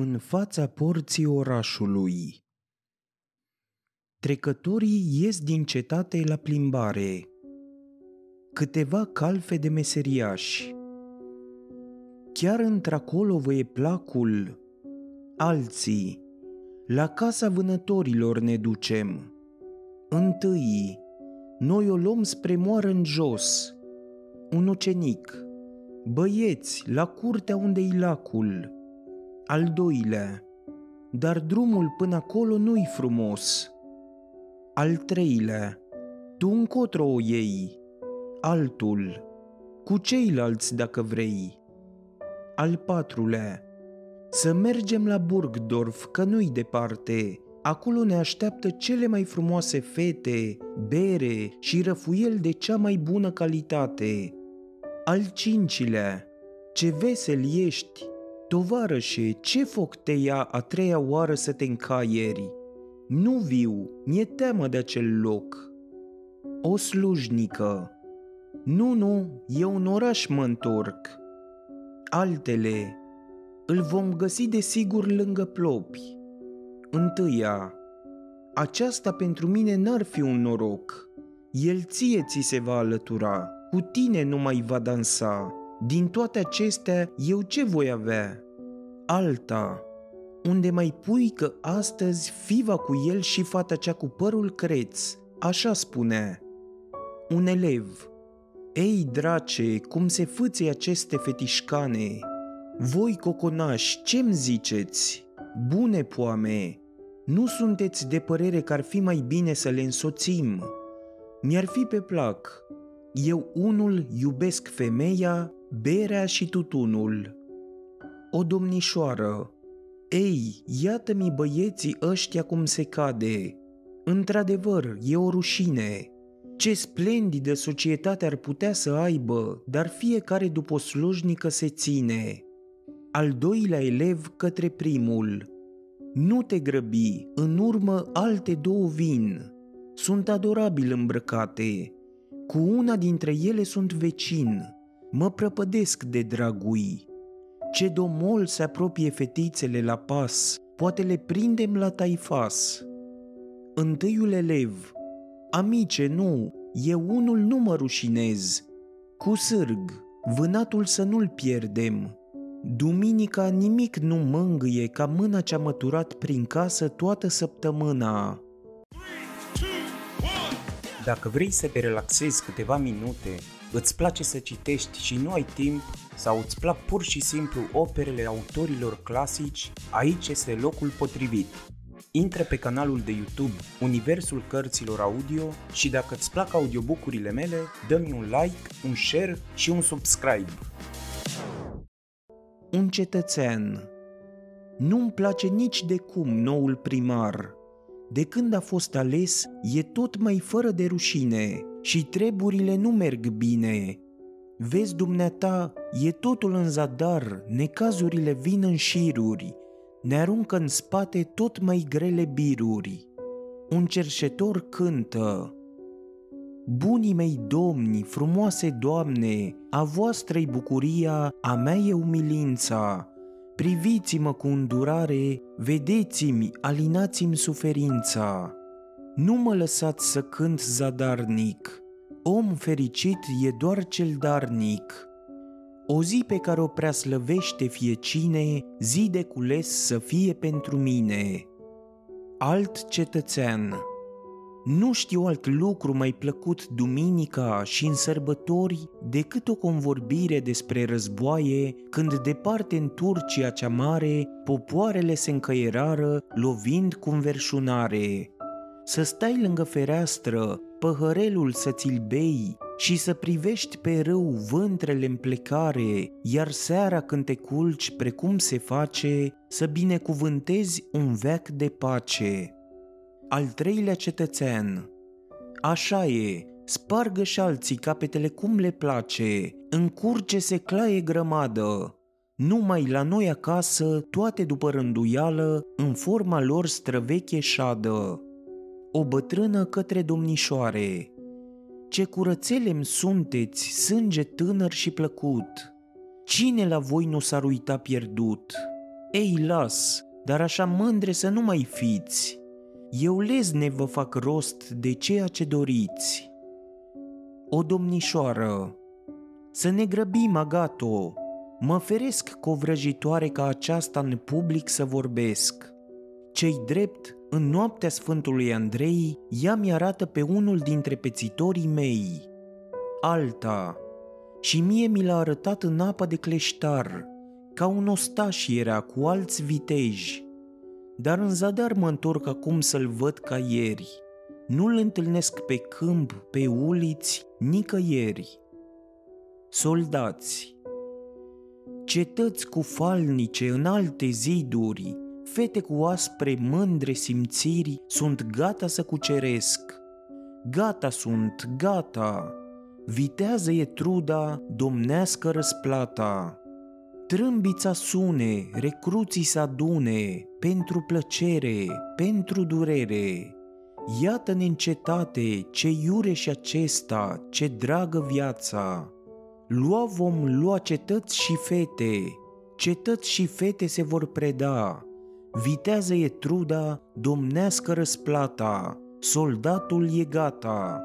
în fața porții orașului. Trecătorii ies din cetate la plimbare. Câteva calfe de meseriași. Chiar într-acolo vă e placul. Alții. La casa vânătorilor ne ducem. Întâi, noi o luăm spre moară în jos. Un ucenic. Băieți, la curtea unde-i lacul al doilea, dar drumul până acolo nu-i frumos. Al treilea, tu încotro o iei, altul, cu ceilalți dacă vrei. Al patrulea, să mergem la Burgdorf, că nu-i departe, acolo ne așteaptă cele mai frumoase fete, bere și răfuiel de cea mai bună calitate. Al cincilea, ce vesel ești, Tovarășe, ce foc te ia a treia oară să te încaieri? Nu viu, mi-e teamă de acel loc. O slujnică. Nu, nu, e un oraș mă întorc. Altele. Îl vom găsi de sigur lângă plopi. Întâia. Aceasta pentru mine n-ar fi un noroc. El ție ți se va alătura, cu tine nu mai va dansa, din toate acestea, eu ce voi avea? Alta, unde mai pui că astăzi fiva cu el și fata cea cu părul creț, așa spune. Un elev. Ei, drace, cum se fâțe aceste fetișcane? Voi, coconași, ce-mi ziceți? Bune poame, nu sunteți de părere că ar fi mai bine să le însoțim? Mi-ar fi pe plac. Eu unul iubesc femeia, berea și tutunul. O domnișoară, ei, iată-mi băieții ăștia cum se cade. Într-adevăr, e o rușine. Ce splendidă societate ar putea să aibă, dar fiecare după o slujnică se ține. Al doilea elev către primul. Nu te grăbi, în urmă alte două vin. Sunt adorabil îmbrăcate. Cu una dintre ele sunt vecin Mă prăpădesc de dragui. Ce domol se apropie fetițele la pas, poate le prindem la taifas. Întâiul elev, amice, nu, eu unul nu mă rușinez. Cu sârg, vânatul să nu-l pierdem. Duminica nimic nu mângâie ca mâna ce-a măturat prin casă toată săptămâna. Dacă vrei să te relaxezi câteva minute îți place să citești și nu ai timp sau îți plac pur și simplu operele autorilor clasici, aici este locul potrivit. Intră pe canalul de YouTube Universul Cărților Audio și dacă îți plac audiobookurile mele, dă-mi un like, un share și un subscribe. Un cetățean Nu-mi place nici de cum noul primar. De când a fost ales, e tot mai fără de rușine și treburile nu merg bine. Vezi, dumneata, e totul în zadar, necazurile vin în șiruri, ne aruncă în spate tot mai grele biruri. Un cerșetor cântă, Bunii mei domni, frumoase doamne, a voastră bucuria, a mea e umilința. Priviți-mă cu îndurare, vedeți-mi, alinați-mi suferința. Nu mă lăsați să cânt zadarnic, om fericit e doar cel darnic. O zi pe care o prea slăvește fie cine, zi de cules să fie pentru mine. Alt cetățean nu știu alt lucru mai plăcut duminica și în sărbători decât o convorbire despre războaie când departe în Turcia cea mare popoarele se încăierară lovind cu înverșunare să stai lângă fereastră, păhărelul să ți-l bei și să privești pe râu vântrele în plecare, iar seara când te culci precum se face, să binecuvântezi un veac de pace. Al treilea cetățean Așa e, spargă și alții capetele cum le place, încurce se claie grămadă, numai la noi acasă, toate după rânduială, în forma lor străveche șadă o bătrână către domnișoare. Ce curățelem sunteți, sânge tânăr și plăcut! Cine la voi nu s-ar uita pierdut? Ei, las, dar așa mândre să nu mai fiți. Eu lezne vă fac rost de ceea ce doriți. O domnișoară, să ne grăbim, Agato, mă feresc cu o vrăjitoare ca aceasta în public să vorbesc. Cei drept, în noaptea Sfântului Andrei, ea mi-arată pe unul dintre pețitorii mei. Alta, și mie mi l-a arătat în apă de cleștar, ca un ostaș era cu alți viteji. Dar în zadar mă întorc acum să-l văd ca ieri. Nu-l întâlnesc pe câmp, pe uliți, nicăieri. Soldați Cetăți cu falnice în alte ziduri, fete cu aspre mândre simțiri sunt gata să cuceresc. Gata sunt, gata, vitează e truda, domnească răsplata. Trâmbița sune, recruții să adune, pentru plăcere, pentru durere. Iată-ne în cetate, ce iure și acesta, ce dragă viața. Lua vom lua cetăți și fete, cetăți și fete se vor preda. Vitează e truda, domnească răsplata, soldatul e gata.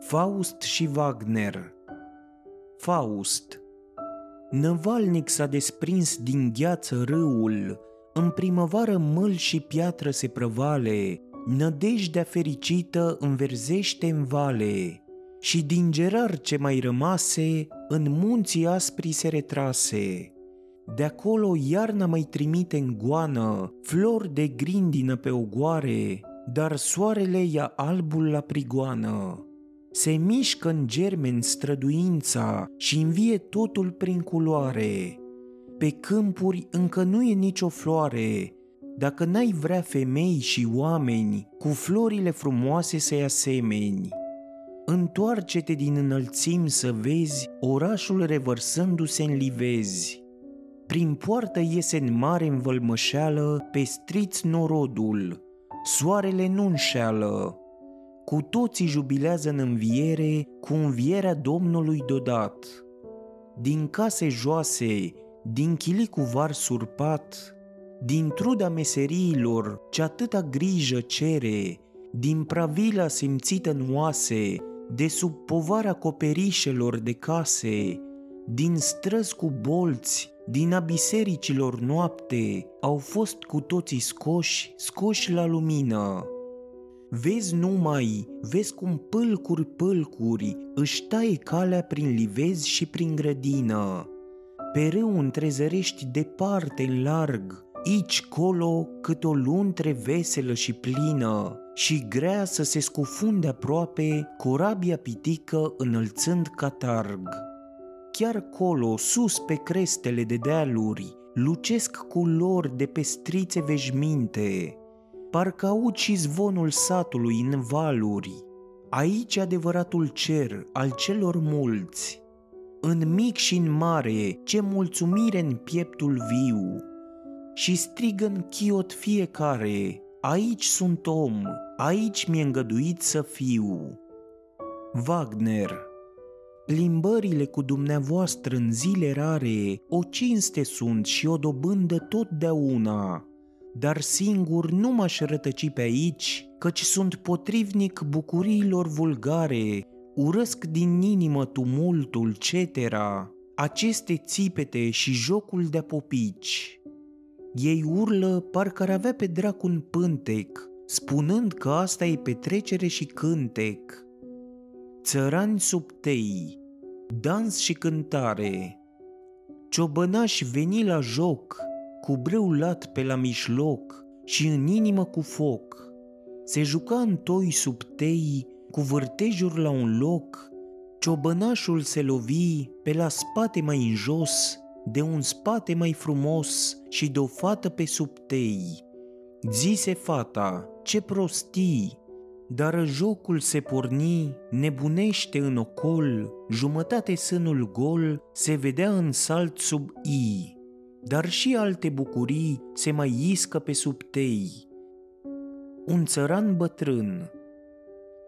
Faust și Wagner Faust Năvalnic s-a desprins din gheață râul, în primăvară mâl și piatră se prăvale, nădejdea fericită înverzește în vale, și din gerar ce mai rămase, în munții aspri se retrase. De acolo iarna mai trimite în goană, flori de grindină pe ogoare, dar soarele ia albul la prigoană se mișcă în germen străduința și învie totul prin culoare. Pe câmpuri încă nu e nicio floare, dacă n-ai vrea femei și oameni cu florile frumoase să-i asemeni. Întoarce-te din înălțim să vezi orașul revărsându-se în livezi. Prin poartă iese în mare învălmășeală, pestriți norodul, soarele nu înșeală, cu toții jubilează în înviere cu învierea Domnului dodat. Din case joase, din chili cu var surpat, din truda meseriilor ce atâta grijă cere, din pravila simțită în oase, de sub povara coperișelor de case, din străzi cu bolți, din a bisericilor noapte, au fost cu toții scoși, scoși la lumină Vezi numai, vezi cum pâlcuri pâlcuri își taie calea prin livezi și prin grădină. Pe râu întrezărești departe în larg, aici colo cât o luntre veselă și plină și grea să se scufunde aproape corabia pitică înălțând catarg. Chiar colo, sus pe crestele de dealuri, lucesc culori de pestrițe veșminte, parcă aud și zvonul satului în valuri. Aici adevăratul cer al celor mulți. În mic și în mare, ce mulțumire în pieptul viu. Și strigă în chiot fiecare, aici sunt om, aici mi-e îngăduit să fiu. Wagner Plimbările cu dumneavoastră în zile rare o cinste sunt și o dobândă totdeauna dar singur nu m-aș rătăci pe aici, căci sunt potrivnic bucuriilor vulgare, urăsc din inimă tumultul, cetera, aceste țipete și jocul de popici. Ei urlă parcă ar avea pe drac un pântec, spunând că asta e petrecere și cântec. Țărani subtei, dans și cântare, ciobănași veni la joc, cu brâu lat pe la mișloc și în inimă cu foc. Se juca în toi sub tei, cu vârtejuri la un loc, ciobănașul se lovi pe la spate mai în jos, de un spate mai frumos și de o fată pe sub tei. Zise fata, ce prostii, dar jocul se porni, nebunește în ocol, jumătate sânul gol se vedea în salt sub i dar și alte bucurii se mai iscă pe sub tei. Un țăran bătrân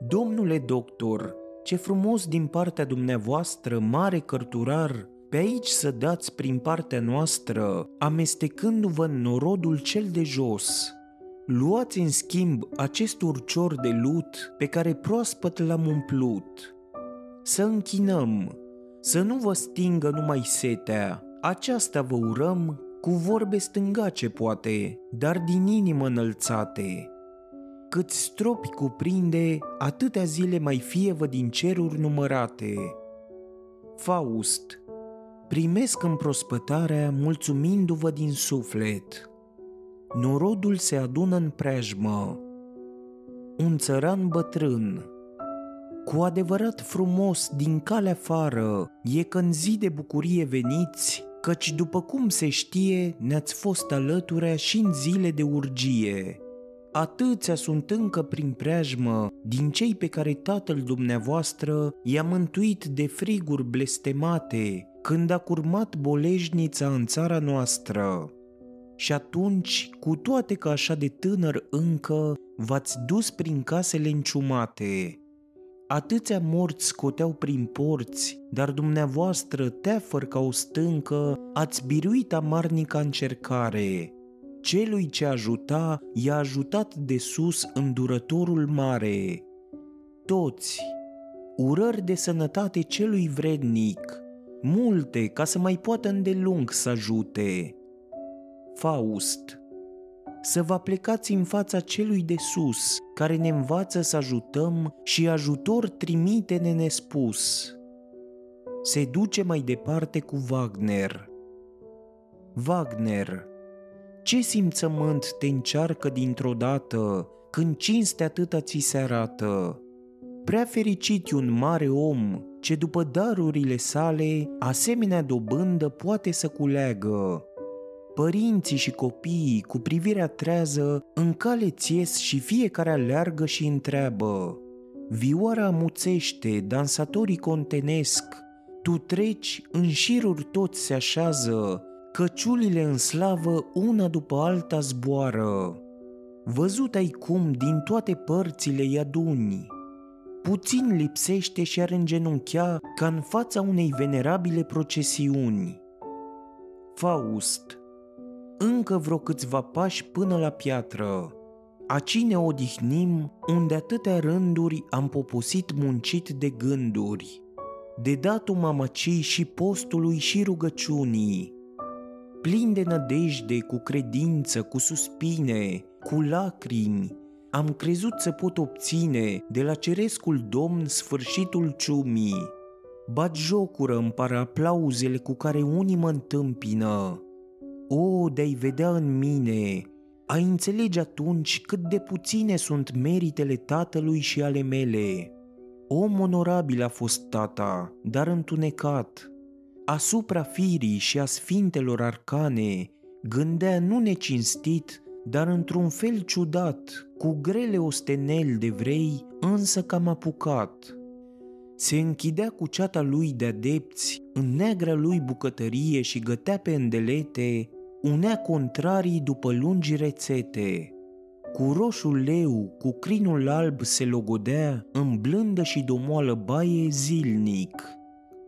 Domnule doctor, ce frumos din partea dumneavoastră, mare cărturar, pe aici să dați prin partea noastră, amestecându-vă în norodul cel de jos. Luați în schimb acest urcior de lut pe care proaspăt l-am umplut. Să închinăm, să nu vă stingă numai setea, aceasta vă urăm cu vorbe stângace poate, dar din inimă înălțate. Cât stropi cuprinde, atâtea zile mai fievă din ceruri numărate. Faust, primesc prospătarea mulțumindu-vă din suflet. Norodul se adună în preajmă. Un țăran bătrân, cu adevărat frumos din calea afară, e că în zi de bucurie veniți, căci după cum se știe, ne-ați fost alăture și în zile de urgie. Atâția sunt încă prin preajmă din cei pe care tatăl dumneavoastră i-a mântuit de friguri blestemate când a curmat bolejnița în țara noastră. Și atunci, cu toate că așa de tânăr încă, v-ați dus prin casele înciumate. Atâția morți scoteau prin porți, dar dumneavoastră, teafăr ca o stâncă, ați biruit amarnica încercare. Celui ce ajuta, i-a ajutat de sus îndurătorul mare. Toți, urări de sănătate celui vrednic, multe ca să mai poată îndelung să ajute. Faust Să vă plecați în fața celui de sus, care ne învață să ajutăm și ajutor trimite-ne nespus. Se duce mai departe cu Wagner. Wagner Ce simțământ te încearcă dintr-o dată când cinste atâta ți se arată? Prea fericit e un mare om ce după darurile sale asemenea dobândă poate să culeagă. Părinții și copiii cu privirea trează în cale țies și fiecare aleargă și întreabă. Vioara amuțește, dansatorii contenesc, tu treci, în șiruri toți se așează, căciulile în slavă una după alta zboară. Văzut ai cum din toate părțile i aduni, puțin lipsește și ar îngenunchea ca în fața unei venerabile procesiuni. Faust Încă vreo câțiva pași până la piatră. Aci ne odihnim unde atâtea rânduri am poposit muncit de gânduri. De datul mamacii și postului și rugăciunii. Plin de nădejde, cu credință, cu suspine, cu lacrimi, am crezut să pot obține de la cerescul domn sfârșitul ciumii. Bat jocură în paraplauzele cu care unii mă întâmpină. O, de-ai vedea în mine, ai înțelege atunci cât de puține sunt meritele tatălui și ale mele. Om onorabil a fost tata, dar întunecat. Asupra firii și a sfintelor arcane, gândea nu necinstit, dar într-un fel ciudat, cu grele osteneli de vrei, însă cam apucat. Se închidea cu ceata lui de adepți în neagra lui bucătărie și gătea pe îndelete, unea contrarii după lungi rețete. Cu roșul leu, cu crinul alb se logodea în blândă și domoală baie zilnic.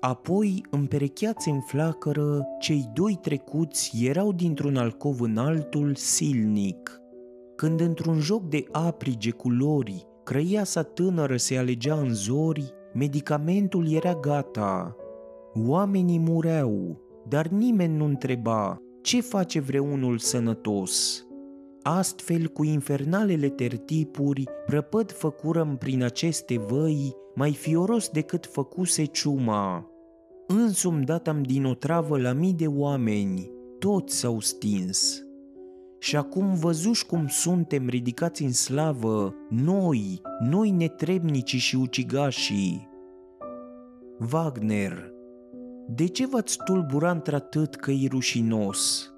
Apoi, împerecheați în flacără, cei doi trecuți erau dintr-un alcov în altul silnic. Când într-un joc de aprige culori, crăiasa tânără se alegea în zori, medicamentul era gata. Oamenii mureau, dar nimeni nu întreba ce face vreunul sănătos. Astfel, cu infernalele tertipuri, prăpăd făcurăm prin aceste văi mai fioros decât făcuse ciuma. Însum datam din o travă la mii de oameni, toți s-au stins. Și acum văzuși cum suntem ridicați în slavă, noi, noi netrebnici și ucigașii. Wagner, de ce v-ați tulbura într-atât că e rușinos?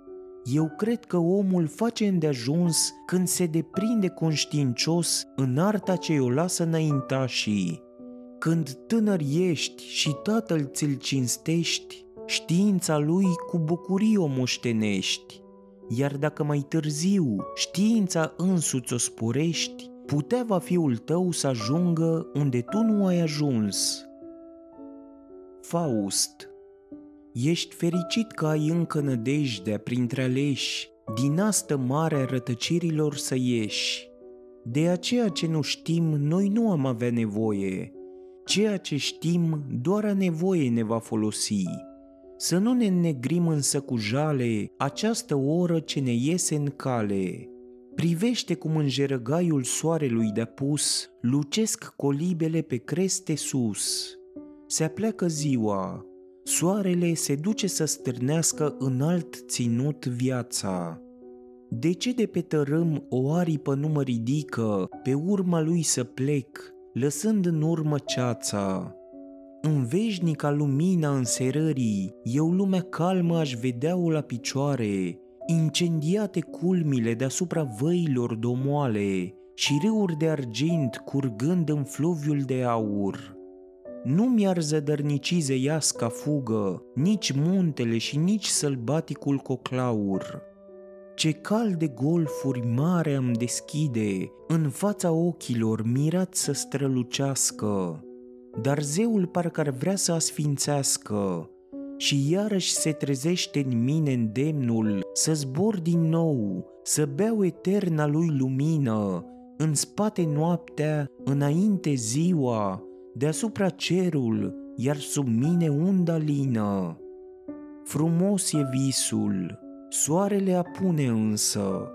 Eu cred că omul face îndeajuns când se deprinde conștiincios în arta ce o lasă înaintașii. Când tânăr ești și tatăl ți-l cinstești, știința lui cu bucurie o moștenești. Iar dacă mai târziu știința însuți o sporești, putea va fiul tău să ajungă unde tu nu ai ajuns. Faust Ești fericit că ai încă nădejdea printre aleși, din astă mare rătăcirilor să ieși. De aceea ce nu știm, noi nu am avea nevoie. Ceea ce știm, doar a nevoie ne va folosi. Să nu ne negrim însă cu jale această oră ce ne iese în cale. Privește cum în jerăgaiul soarelui de pus lucesc colibele pe creste sus. Se apleacă ziua, soarele se duce să stârnească în alt ținut viața. De ce de pe tărâm o aripă nu mă ridică, pe urma lui să plec, lăsând în urmă ceața? În veșnica lumina înserării, eu lumea calmă aș vedea-o la picioare, incendiate culmile deasupra văilor domoale și râuri de argint curgând în fluviul de aur. Nu mi-ar zădărnici zeiasca fugă, nici muntele și nici sălbaticul coclaur. Ce cal de golfuri mare am deschide, în fața ochilor mirat să strălucească, dar zeul parcă ar vrea să asfințească și iarăși se trezește în mine îndemnul să zbor din nou, să beau eterna lui lumină, în spate noaptea, înainte ziua, deasupra cerul, iar sub mine unda lină. Frumos e visul, soarele apune însă.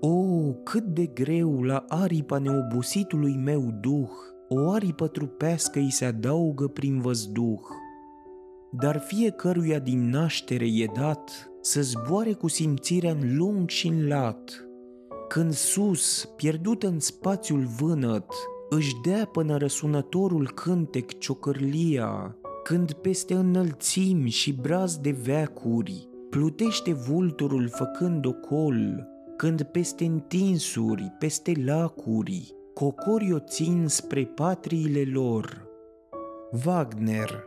O, cât de greu la aripa neobositului meu duh, o aripă trupească îi se adaugă prin văzduh. Dar fiecăruia din naștere e dat să zboare cu simțirea în lung și în lat. Când sus, pierdut în spațiul vânăt, își dea până răsunătorul cântec ciocărlia, când peste înălțimi și braz de veacuri plutește vulturul făcând ocol, când peste întinsuri, peste lacuri, cocorii o țin spre patriile lor. Wagner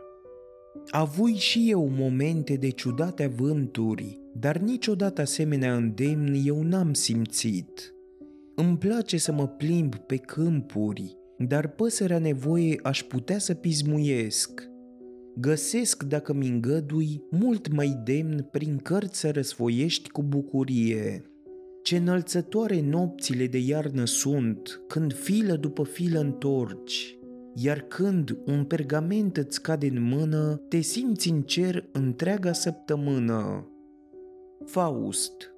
Avui și eu momente de ciudate avânturi, dar niciodată asemenea îndemn eu n-am simțit. Îmi place să mă plimb pe câmpuri, dar păsărea nevoie aș putea să pismuiesc. Găsesc, dacă mi îngădui, mult mai demn prin cărți să răsfoiești cu bucurie. Ce înălțătoare nopțile de iarnă sunt, când filă după filă întorci, iar când un pergament îți cade în mână, te simți în cer întreaga săptămână. Faust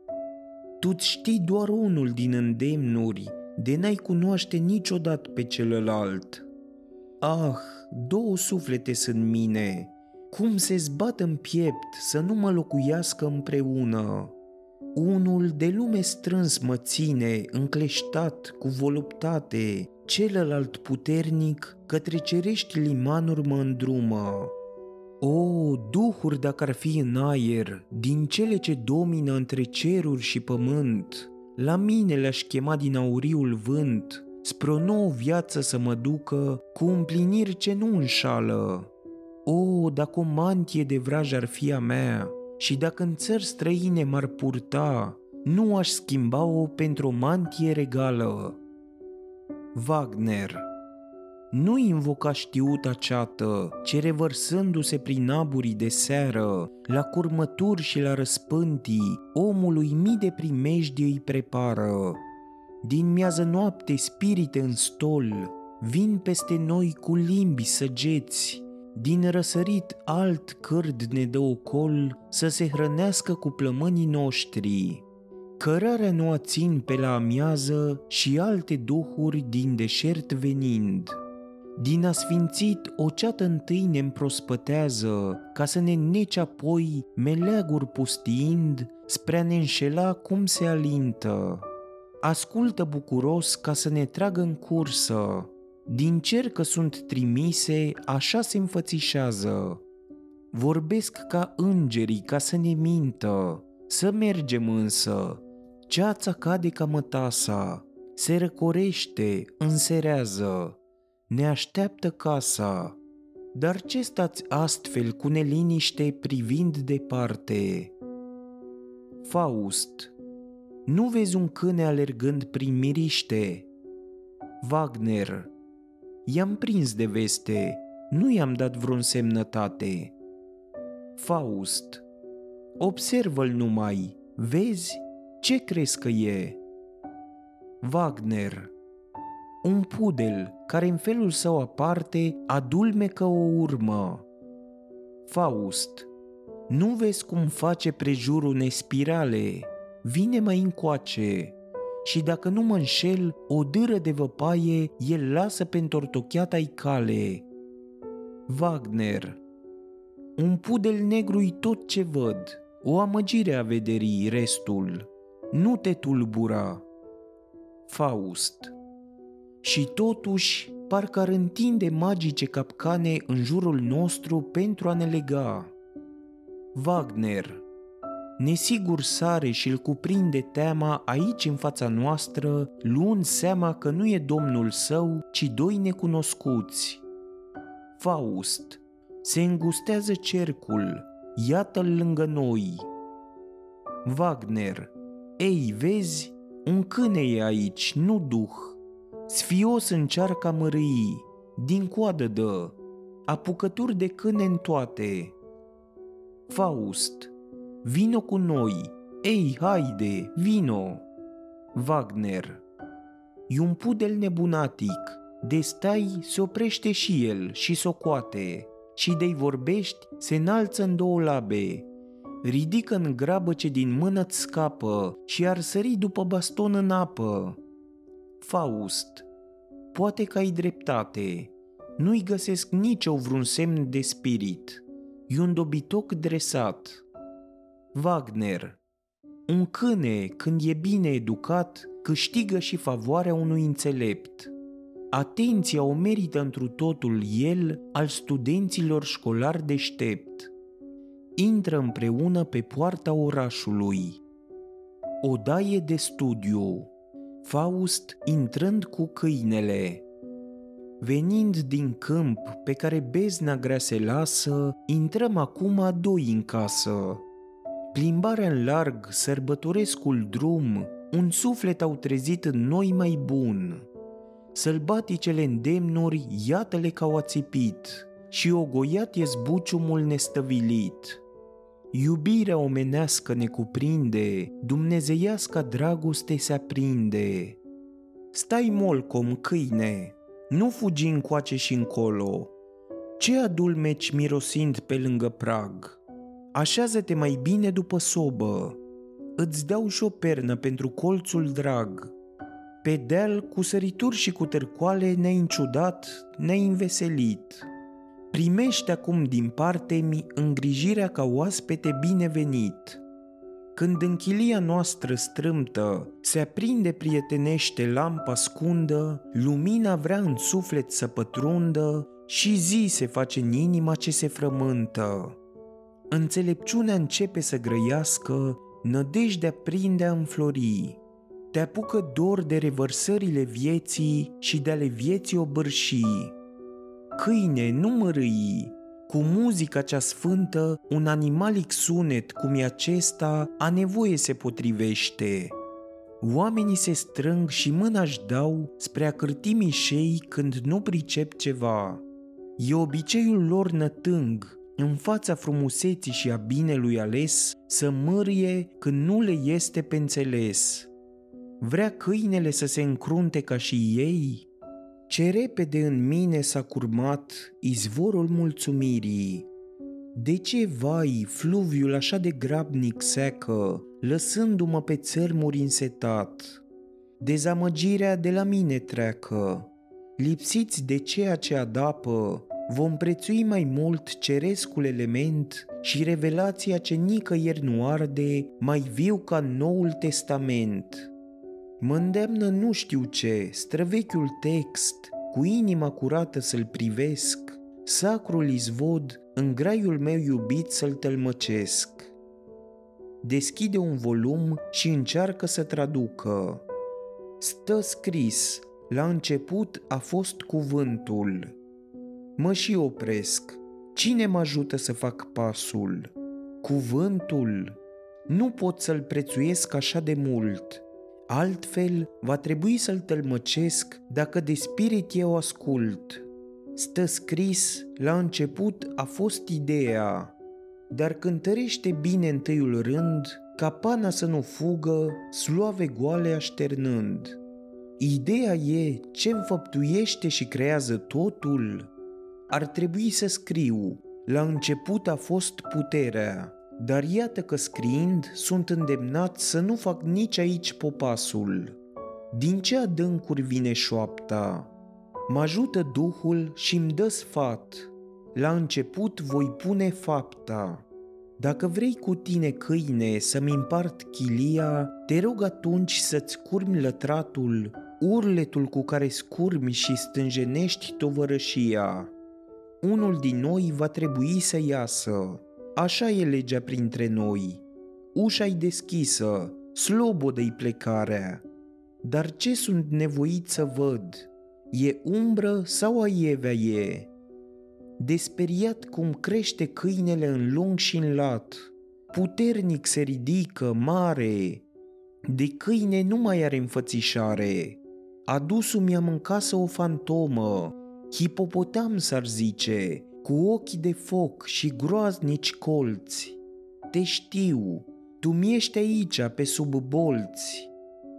tu știi doar unul din îndemnuri, de n-ai cunoaște niciodată pe celălalt. Ah, două suflete sunt mine, cum se zbat în piept să nu mă locuiască împreună. Unul de lume strâns mă ține, încleștat, cu voluptate, celălalt puternic către cerești limanuri mă îndrumă. O, duhuri dacă ar fi în aer, din cele ce domină între ceruri și pământ, la mine le-aș chema din auriul vânt, spre o nouă viață să mă ducă, cu împliniri ce nu înșală. O, dacă o mantie de vraj ar fi a mea, și dacă în țări străine m-ar purta, nu aș schimba-o pentru o mantie regală. Wagner nu invoca știuta ceată, ce revărsându-se prin aburii de seară, la curmături și la răspântii, omului mii de primejdii îi prepară. Din miază noapte spirite în stol, vin peste noi cu limbi săgeți, din răsărit alt cârd ne dă ocol să se hrănească cu plămânii noștri. Cărarea nu țin pe la amiază și alte duhuri din deșert venind. Din asfințit o ceată întâi ne împrospătează, ca să ne nece apoi meleaguri pustiind, spre a ne înșela cum se alintă. Ascultă bucuros ca să ne tragă în cursă, din cer că sunt trimise, așa se înfățișează. Vorbesc ca îngerii ca să ne mintă, să mergem însă. Ceața cade ca mătasa, se răcorește, înserează, ne așteaptă casa. Dar ce stați astfel cu neliniște privind departe? Faust Nu vezi un câine alergând prin miriște? Wagner I-am prins de veste, nu i-am dat vreun semnătate. Faust Observă-l numai, vezi ce crezi că e? Wagner Un pudel care în felul său aparte adulmecă o urmă. Faust Nu vezi cum face prejurul unei spirale? Vine mai încoace și dacă nu mă înșel, o dâră de văpaie el lasă pe întortocheata-i cale. Wagner Un pudel negru tot ce văd, o amăgire a vederii restul. Nu te tulbura. Faust Și totuși, parcă ar întinde magice capcane în jurul nostru pentru a ne lega. Wagner Nesigur sare și îl cuprinde teama aici în fața noastră, luând seama că nu e domnul său, ci doi necunoscuți. Faust Se îngustează cercul, iată-l lângă noi. Wagner Ei, vezi, un câine e aici, nu duh. Sfios încearcă mărâi, din coadă dă, apucături de câine în toate. Faust Vino cu noi! Ei, haide, vino! Wagner E un pudel nebunatic, de stai se oprește și el și socoate, și de-i vorbești se înalță în două labe, ridică în grabă ce din mână-ți scapă și ar sări după baston în apă. Faust, poate că ai dreptate, nu-i găsesc nici o vreun semn de spirit, e un dobitoc dresat, Wagner Un câine, când e bine educat, câștigă și favoarea unui înțelept. Atenția o merită întru totul el al studenților școlari deștept. Intră împreună pe poarta orașului. Odaie de studiu. Faust intrând cu câinele. Venind din câmp pe care bezna grea se lasă, intrăm acum a doi în casă. Plimbarea în larg, sărbătorescul drum, un suflet au trezit în noi mai bun. Sălbaticele îndemnuri, iată-le că au ațipit, și ogoiat e zbuciumul nestăvilit. Iubirea omenească ne cuprinde, dumnezeiasca dragoste se aprinde. Stai molcom, câine, nu fugi încoace și încolo. Ce adulmeci mirosind pe lângă prag? Așează-te mai bine după sobă, îți dau și o pernă pentru colțul drag. Pe deal, cu sărituri și cu târcoale ne-ai înciudat, ne-ai înveselit. Primește acum din parte mi îngrijirea ca oaspete binevenit. Când în chilia noastră strâmtă se aprinde prietenește lampa scundă, lumina vrea în suflet să pătrundă și zi se face în inima ce se frământă. Înțelepciunea începe să grăiască, nădejdea prinde a înflori. Te apucă dor de revărsările vieții și de ale vieții obârșii. Câine, nu mărâi, cu muzica cea sfântă, un animalic sunet cum e acesta, a nevoie se potrivește. Oamenii se strâng și mâna-și dau spre a cârti mișei când nu pricep ceva. E obiceiul lor nătâng, în fața frumuseții și a binelui ales, să mârie când nu le este pe înțeles. Vrea câinele să se încrunte ca și ei? Ce repede în mine s-a curmat izvorul mulțumirii. De ce, vai, fluviul așa de grabnic secă, lăsându-mă pe țărmuri însetat? Dezamăgirea de la mine treacă, lipsiți de ceea ce adapă, vom prețui mai mult cerescul element și revelația ce nicăieri nu arde, mai viu ca Noul Testament. Mă îndemnă nu știu ce, străvechiul text, cu inima curată să-l privesc, sacrul izvod, în graiul meu iubit să-l tălmăcesc. Deschide un volum și încearcă să traducă. Stă scris, la început a fost cuvântul, mă și opresc. Cine mă ajută să fac pasul? Cuvântul? Nu pot să-l prețuiesc așa de mult. Altfel, va trebui să-l tălmăcesc dacă de spirit eu ascult. Stă scris, la început a fost ideea. dar cântărește bine întâiul rând, ca pana să nu fugă, sloave goale așternând. Ideea e ce înfăptuiește și creează totul. Ar trebui să scriu, la început a fost puterea, dar iată că scriind sunt îndemnat să nu fac nici aici popasul. Din ce adâncuri vine șoapta? Mă ajută Duhul și îmi dă sfat. La început voi pune fapta. Dacă vrei cu tine, câine, să-mi împart chilia, te rog atunci să-ți curmi lătratul, urletul cu care scurmi și stânjenești tovărășia. Unul din noi va trebui să iasă. Așa e legea printre noi. Ușa-i deschisă, slobodă-i plecarea. Dar ce sunt nevoit să văd? E umbră sau aievea e? Desperiat cum crește câinele în lung și în lat, puternic se ridică, mare, de câine nu mai are înfățișare. Adus-mi am în casă o fantomă, hipopotam s-ar zice, cu ochii de foc și groaznici colți. Te știu, tu mi ești aici pe sub bolți.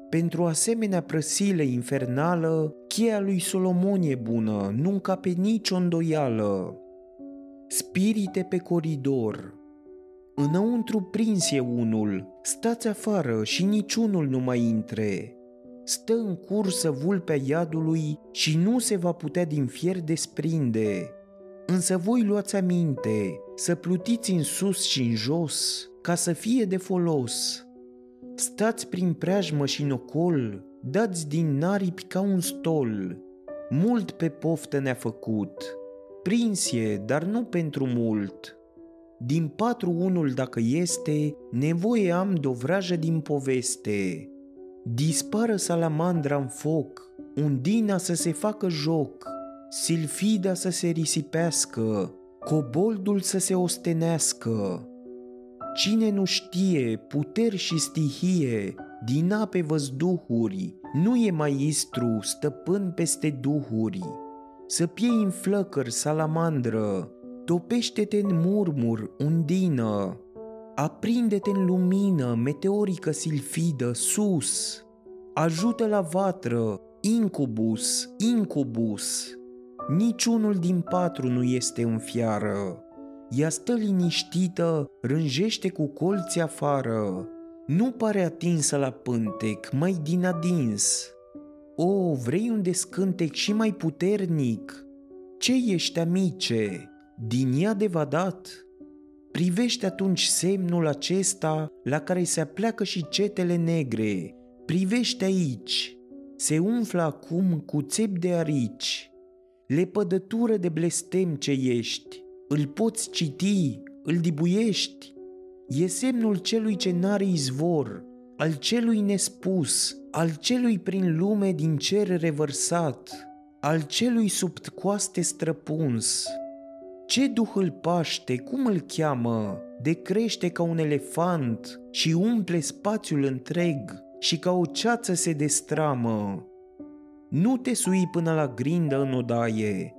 Pentru asemenea prăsile infernală, cheia lui Solomon e bună, nu încape nicio îndoială. Spirite pe coridor, Înăuntru prins e unul, stați afară și niciunul nu mai intre. Stă în cursă vulpea iadului și nu se va putea din fier desprinde. Însă voi luați aminte să plutiți în sus și în jos, ca să fie de folos. Stați prin preajmă și nocol, dați din naripi ca un stol. Mult pe poftă ne-a făcut, prins e, dar nu pentru mult. Din patru unul dacă este, nevoie am de o vrajă din poveste. Dispară salamandra în foc, undina să se facă joc, silfida să se risipească, coboldul să se ostenească. Cine nu știe puteri și stihie din ape văzduhuri, nu e maestru stăpân peste duhuri. Să piei în flăcări salamandră, topește-te în murmur, undină, aprinde-te în lumină, meteorică silfidă, sus, ajută la vatră, incubus, incubus. Niciunul din patru nu este în fiară. Ea stă liniștită, rânjește cu colții afară. Nu pare atinsă la pântec, mai din adins. O, vrei un descântec și mai puternic? Ce ești, amice? Din ea de vadat? Privește atunci semnul acesta la care se apleacă și cetele negre. Privește aici. Se umflă acum cu țep de arici. Lepădătură de blestem ce ești. Îl poți citi, îl dibuiești. E semnul celui ce n-are izvor, al celui nespus, al celui prin lume din cer revărsat, al celui sub coaste străpuns, ce duh îl paște, cum îl cheamă? De crește ca un elefant și umple spațiul întreg și ca o ceață se destramă. Nu te sui până la grindă în odaie,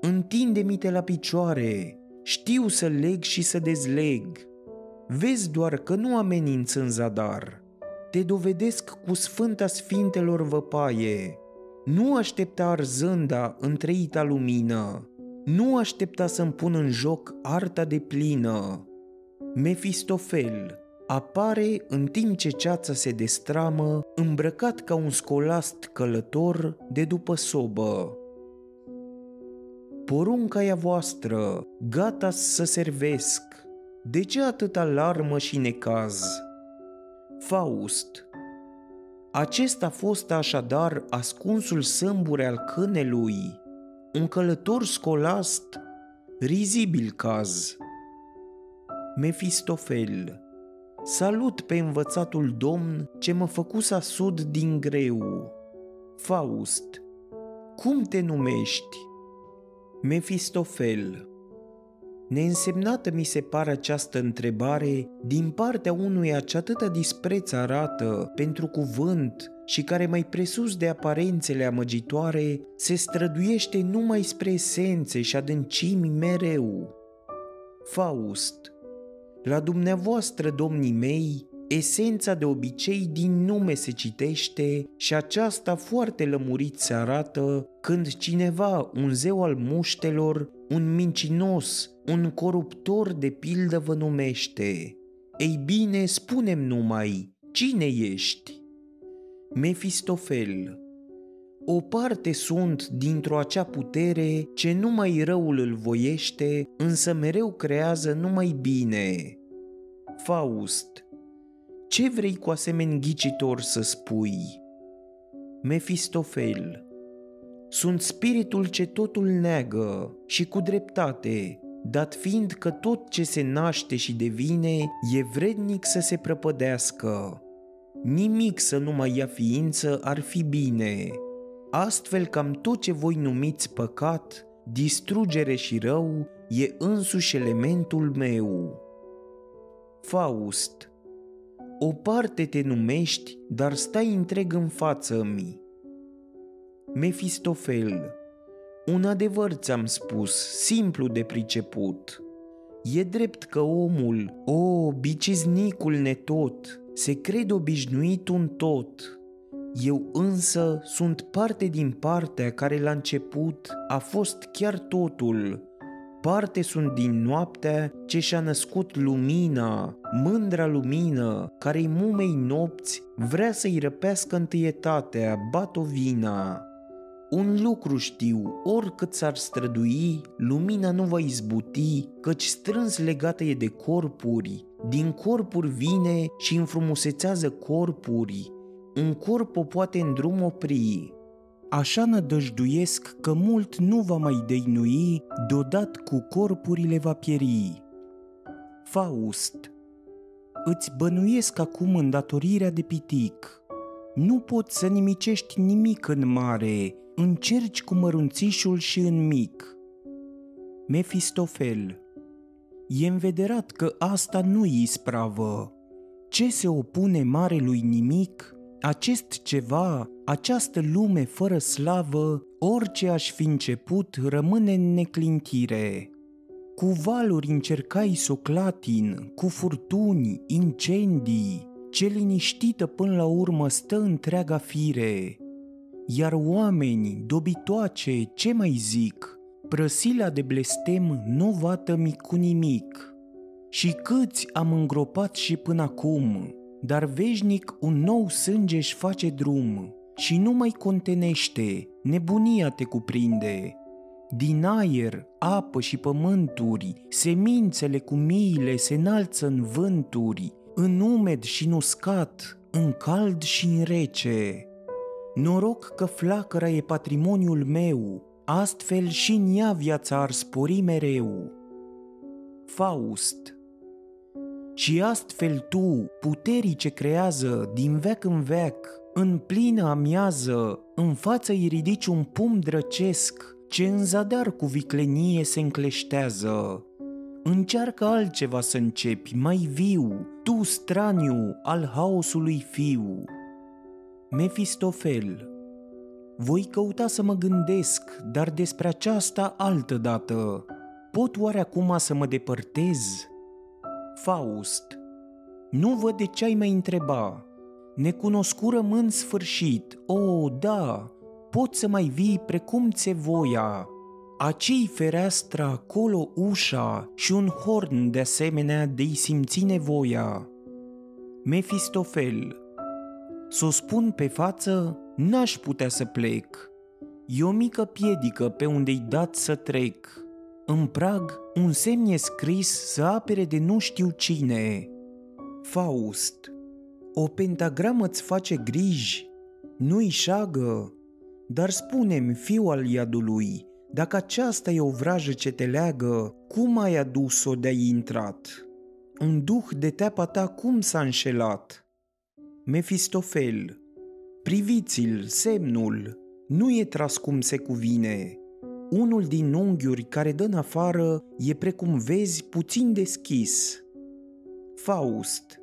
întinde-mi-te la picioare, știu să leg și să dezleg. Vezi doar că nu ameninț în zadar, te dovedesc cu sfânta sfintelor văpaie. Nu aștepta arzânda întreita lumină, nu aștepta să-mi pun în joc arta de plină. Mefistofel apare în timp ce ceața se destramă, îmbrăcat ca un scolast călător de după sobă. Porunca ea voastră, gata să servesc, de ce atâta larmă și necaz? Faust Acesta a fost așadar ascunsul sâmbure al câinelui, un călător scolast, rizibil caz. Mefistofel Salut pe învățatul domn ce mă făcu să sud din greu. Faust Cum te numești? Mefistofel Neînsemnată mi se pare această întrebare din partea unuia ce atâta dispreț arată pentru cuvânt și care mai presus de aparențele amăgitoare se străduiește numai spre esențe și adâncimi mereu. Faust La dumneavoastră, domnii mei, esența de obicei din nume se citește și aceasta foarte lămurit se arată când cineva, un zeu al muștelor, un mincinos, un coruptor de pildă vă numește. Ei bine, spunem numai, cine ești? Mefistofel o parte sunt dintr-o acea putere ce numai răul îl voiește, însă mereu creează numai bine. Faust Ce vrei cu asemeni ghicitor să spui? Mefistofel Sunt spiritul ce totul neagă și cu dreptate, dat fiind că tot ce se naște și devine e vrednic să se prăpădească. Nimic să nu mai ia ființă ar fi bine, Astfel cam tot ce voi numiți păcat, distrugere și rău, e însuși elementul meu. Faust O parte te numești, dar stai întreg în față mi. Mefistofel Un adevăr ți-am spus, simplu de priceput. E drept că omul, o, biciznicul netot, se crede obișnuit un tot, eu însă sunt parte din partea care la început a fost chiar totul. Parte sunt din noaptea ce și-a născut lumina, mândra lumină, care-i mumei nopți vrea să-i răpească întâietatea, batovina. Un lucru știu, oricât s-ar strădui, lumina nu va izbuti, căci strâns legată e de corpuri. Din corpuri vine și înfrumusețează corpuri, un corp o poate în drum opri. Așa nădăjduiesc că mult nu va mai deinui, deodat cu corpurile va pieri. Faust Îți bănuiesc acum îndatorirea de pitic. Nu poți să nimicești nimic în mare, încerci cu mărunțișul și în mic. Mefistofel E învederat că asta nu-i ispravă. Ce se opune marelui nimic, acest ceva, această lume fără slavă, orice aș fi început, rămâne în neclintire. Cu valuri încercai soclatin, cu furtuni, incendii, ce liniștită până la urmă stă întreaga fire. Iar oameni, dobitoace, ce mai zic, prăsila de blestem nu vată cu nimic. Și câți am îngropat și până acum, dar veșnic un nou sânge își face drum și nu mai contenește, nebunia te cuprinde. Din aer, apă și pământuri, semințele cu miile se înalță în vânturi, în umed și în uscat, în cald și în rece. Noroc că flacăra e patrimoniul meu, astfel și în ea viața ar spori mereu. Faust și astfel tu, puterii ce creează din veac în veac, în plină amiază, în față îi ridici un pum drăcesc, ce în zadar cu viclenie se încleștează. Încearcă altceva să începi, mai viu, tu straniu al haosului fiu. Mefistofel Voi căuta să mă gândesc, dar despre aceasta altă dată. Pot oare acum să mă depărtez? Faust Nu văd de ce ai mai întreba. Necunoscu rămân sfârșit, o, oh, da, pot să mai vii precum ți voia. Acei fereastra, acolo ușa și un horn de asemenea de-i simți nevoia. Mefistofel S-o spun pe față, n-aș putea să plec. E o mică piedică pe unde-i dat să trec. În prag, un semn e scris să apere de nu știu cine. Faust O pentagramă îți face griji, nu-i șagă, dar spune-mi, fiu al iadului, dacă aceasta e o vrajă ce te leagă, cum ai adus-o de-ai intrat? Un duh de teapa ta cum s-a înșelat? Mefistofel, priviți-l, semnul, nu e tras cum se cuvine, unul din unghiuri care dă în afară e precum vezi puțin deschis. Faust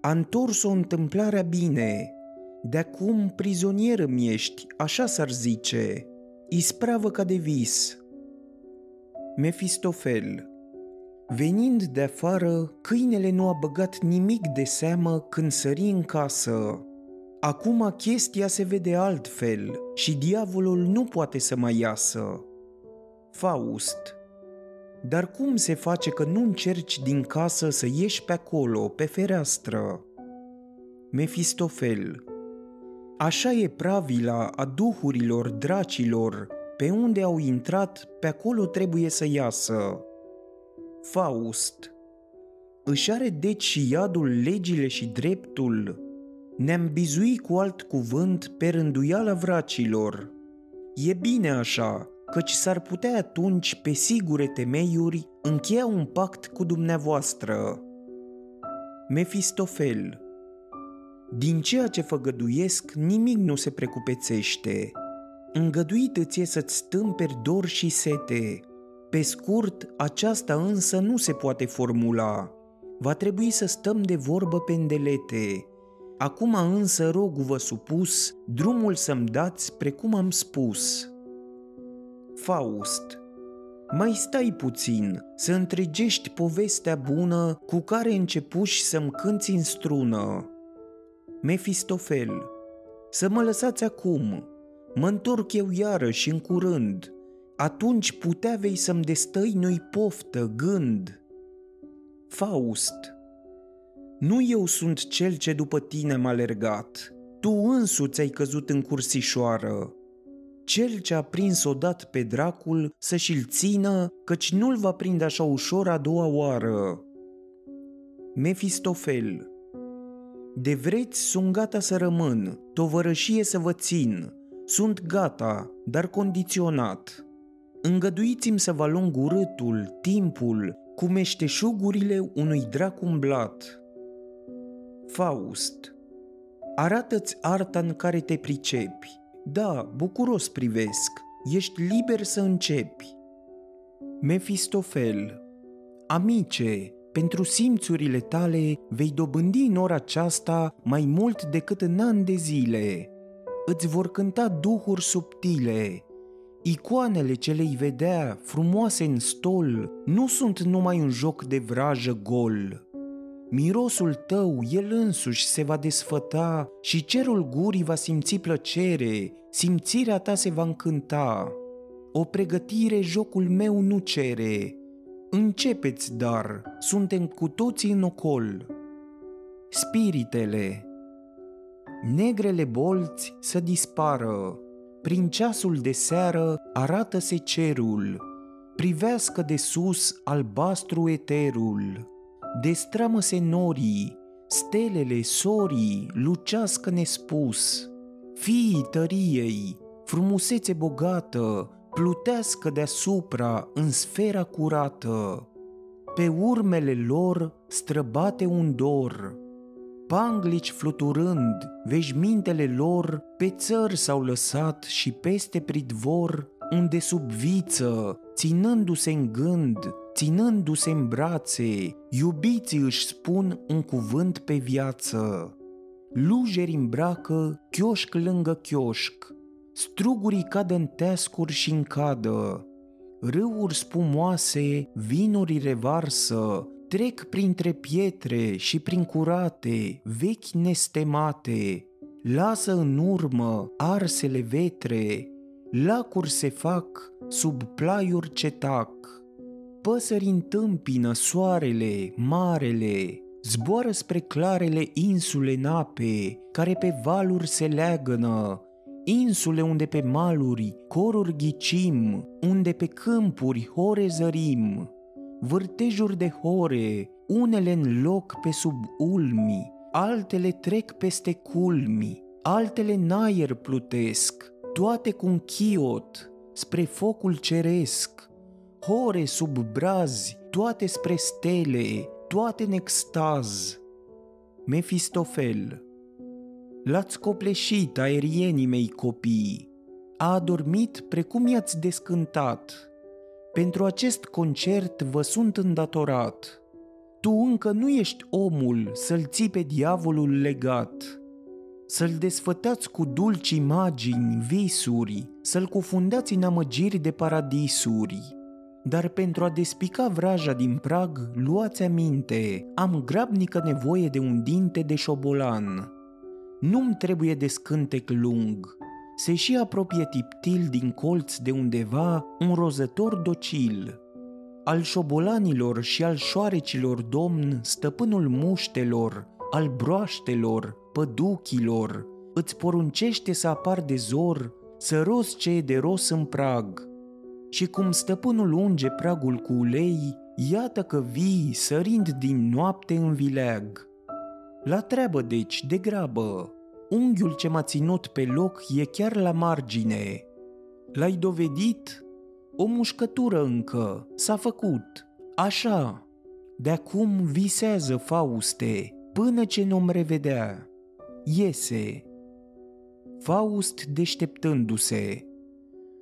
A întors-o întâmplarea bine, de acum prizonieră mi ești, așa s-ar zice, ispravă ca de vis. Mefistofel Venind de afară, câinele nu a băgat nimic de seamă când sări în casă. Acum chestia se vede altfel și diavolul nu poate să mai iasă. Faust Dar cum se face că nu încerci din casă să ieși pe acolo, pe fereastră? Mefistofel Așa e pravila a duhurilor dracilor, pe unde au intrat, pe acolo trebuie să iasă. Faust Își are deci și iadul legile și dreptul? Ne-am bizui cu alt cuvânt pe rânduiala vracilor. E bine așa, căci s-ar putea atunci, pe sigure temeiuri, încheia un pact cu dumneavoastră. Mefistofel Din ceea ce făgăduiesc, nimic nu se precupețește. Îngăduit îți e să-ți stâmperi dor și sete. Pe scurt, aceasta însă nu se poate formula. Va trebui să stăm de vorbă pe îndelete. Acum însă rog-vă supus, drumul să-mi dați precum am spus. Faust mai stai puțin, să întregești povestea bună cu care începuși să-mi cânți în strună. Mefistofel, să mă lăsați acum, mă întorc eu iarăși în curând, atunci putea vei să-mi destăinui poftă, gând. Faust, nu eu sunt cel ce după tine m-a alergat, tu însuți ai căzut în cursișoară. Cel ce a prins odată pe dracul să și-l țină, căci nu-l va prinde așa ușor a doua oară. Mefistofel De vreți sunt gata să rămân, tovărășie să vă țin, sunt gata, dar condiționat. Îngăduiți-mi să vă alung urâtul, timpul, cu meșteșugurile unui drac umblat. Faust Arată-ți arta în care te pricepi. Da, bucuros privesc. Ești liber să începi. Mefistofel Amice, pentru simțurile tale vei dobândi în ora aceasta mai mult decât în ani de zile. Îți vor cânta duhuri subtile. Icoanele ce le-i vedea, frumoase în stol, nu sunt numai un joc de vrajă gol mirosul tău, el însuși se va desfăta și cerul gurii va simți plăcere, simțirea ta se va încânta. O pregătire jocul meu nu cere. Începeți, dar, suntem cu toții în ocol. Spiritele Negrele bolți să dispară, prin ceasul de seară arată-se cerul, privească de sus albastru eterul destramă-se norii, stelele, sorii, lucească nespus. Fiii tăriei, frumusețe bogată, plutească deasupra în sfera curată. Pe urmele lor străbate un dor. Panglici fluturând, veșmintele lor pe țări s-au lăsat și peste pridvor, unde sub viță, ținându-se în gând, ținându-se în brațe, iubiții își spun un cuvânt pe viață. Lujeri îmbracă, chioșc lângă chioșc, strugurii cad în teascuri și în cadă, râuri spumoase, vinuri revarsă, trec printre pietre și prin curate, vechi nestemate, lasă în urmă arsele vetre, lacuri se fac sub plaiuri ce tac păsări întâmpină soarele, marele, zboară spre clarele insule în ape, care pe valuri se leagănă, insule unde pe maluri coruri ghicim, unde pe câmpuri hore zărim, vârtejuri de hore, unele în loc pe sub ulmi, altele trec peste culmi, altele în aer plutesc, toate cu un chiot, spre focul ceresc, hore sub brazi, toate spre stele, toate în extaz. Mefistofel L-ați copleșit, aerienii mei copii, a adormit precum i-ați descântat. Pentru acest concert vă sunt îndatorat. Tu încă nu ești omul să-l ții pe diavolul legat, să-l desfătați cu dulci imagini, visuri, să-l cufundați în amăgiri de paradisuri, dar pentru a despica vraja din prag, luați aminte, am grabnică nevoie de un dinte de șobolan. Nu-mi trebuie de scântec lung, se și apropie tiptil din colț de undeva un rozător docil. Al șobolanilor și al șoarecilor domn, stăpânul muștelor, al broaștelor, păduchilor, îți poruncește să apar de zor, să rost ce e de ros în prag. Și cum stăpânul unge pragul cu ulei, iată că vii sărind din noapte în vileag. La treabă deci, de grabă, unghiul ce m-a ținut pe loc e chiar la margine. L-ai dovedit? O mușcătură încă, s-a făcut. Așa, de acum visează Fauste, până ce nu-mi revedea. Iese. Faust deșteptându-se.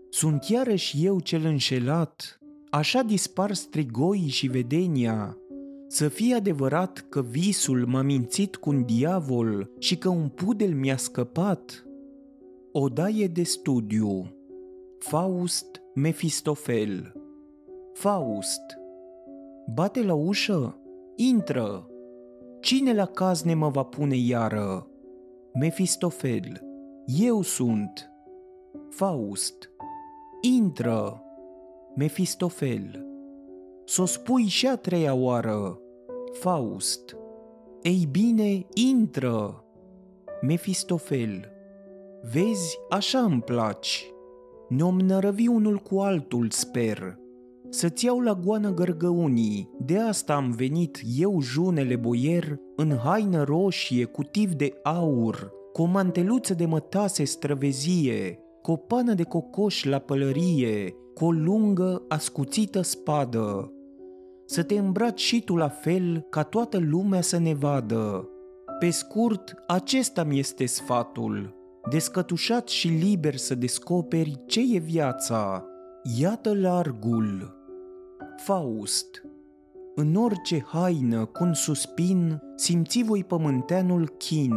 Sunt iarăși eu cel înșelat, așa dispar strigoi și vedenia, să fie adevărat că visul m-a mințit cu un diavol și că un pudel mi-a scăpat? O daie de studiu Faust Mefistofel Faust Bate la ușă? Intră! Cine la cazne mă va pune iară? Mefistofel Eu sunt Faust Intră! Mefistofel S-o spui și a treia oară. Faust. Ei bine, intră. Mefistofel. Vezi, așa îmi placi. Ne-om nărăvi unul cu altul, sper. Să-ți iau la goană gărgăunii, de asta am venit eu, junele boier, în haină roșie cu tiv de aur, cu o manteluță de mătase străvezie, cu o pană de cocoș la pălărie, cu o lungă, ascuțită spadă, să te îmbraci și tu la fel ca toată lumea să ne vadă. Pe scurt, acesta mi este sfatul, descătușat și liber să descoperi ce e viața. Iată largul. Faust În orice haină, cu un suspin, simți voi pământeanul chin.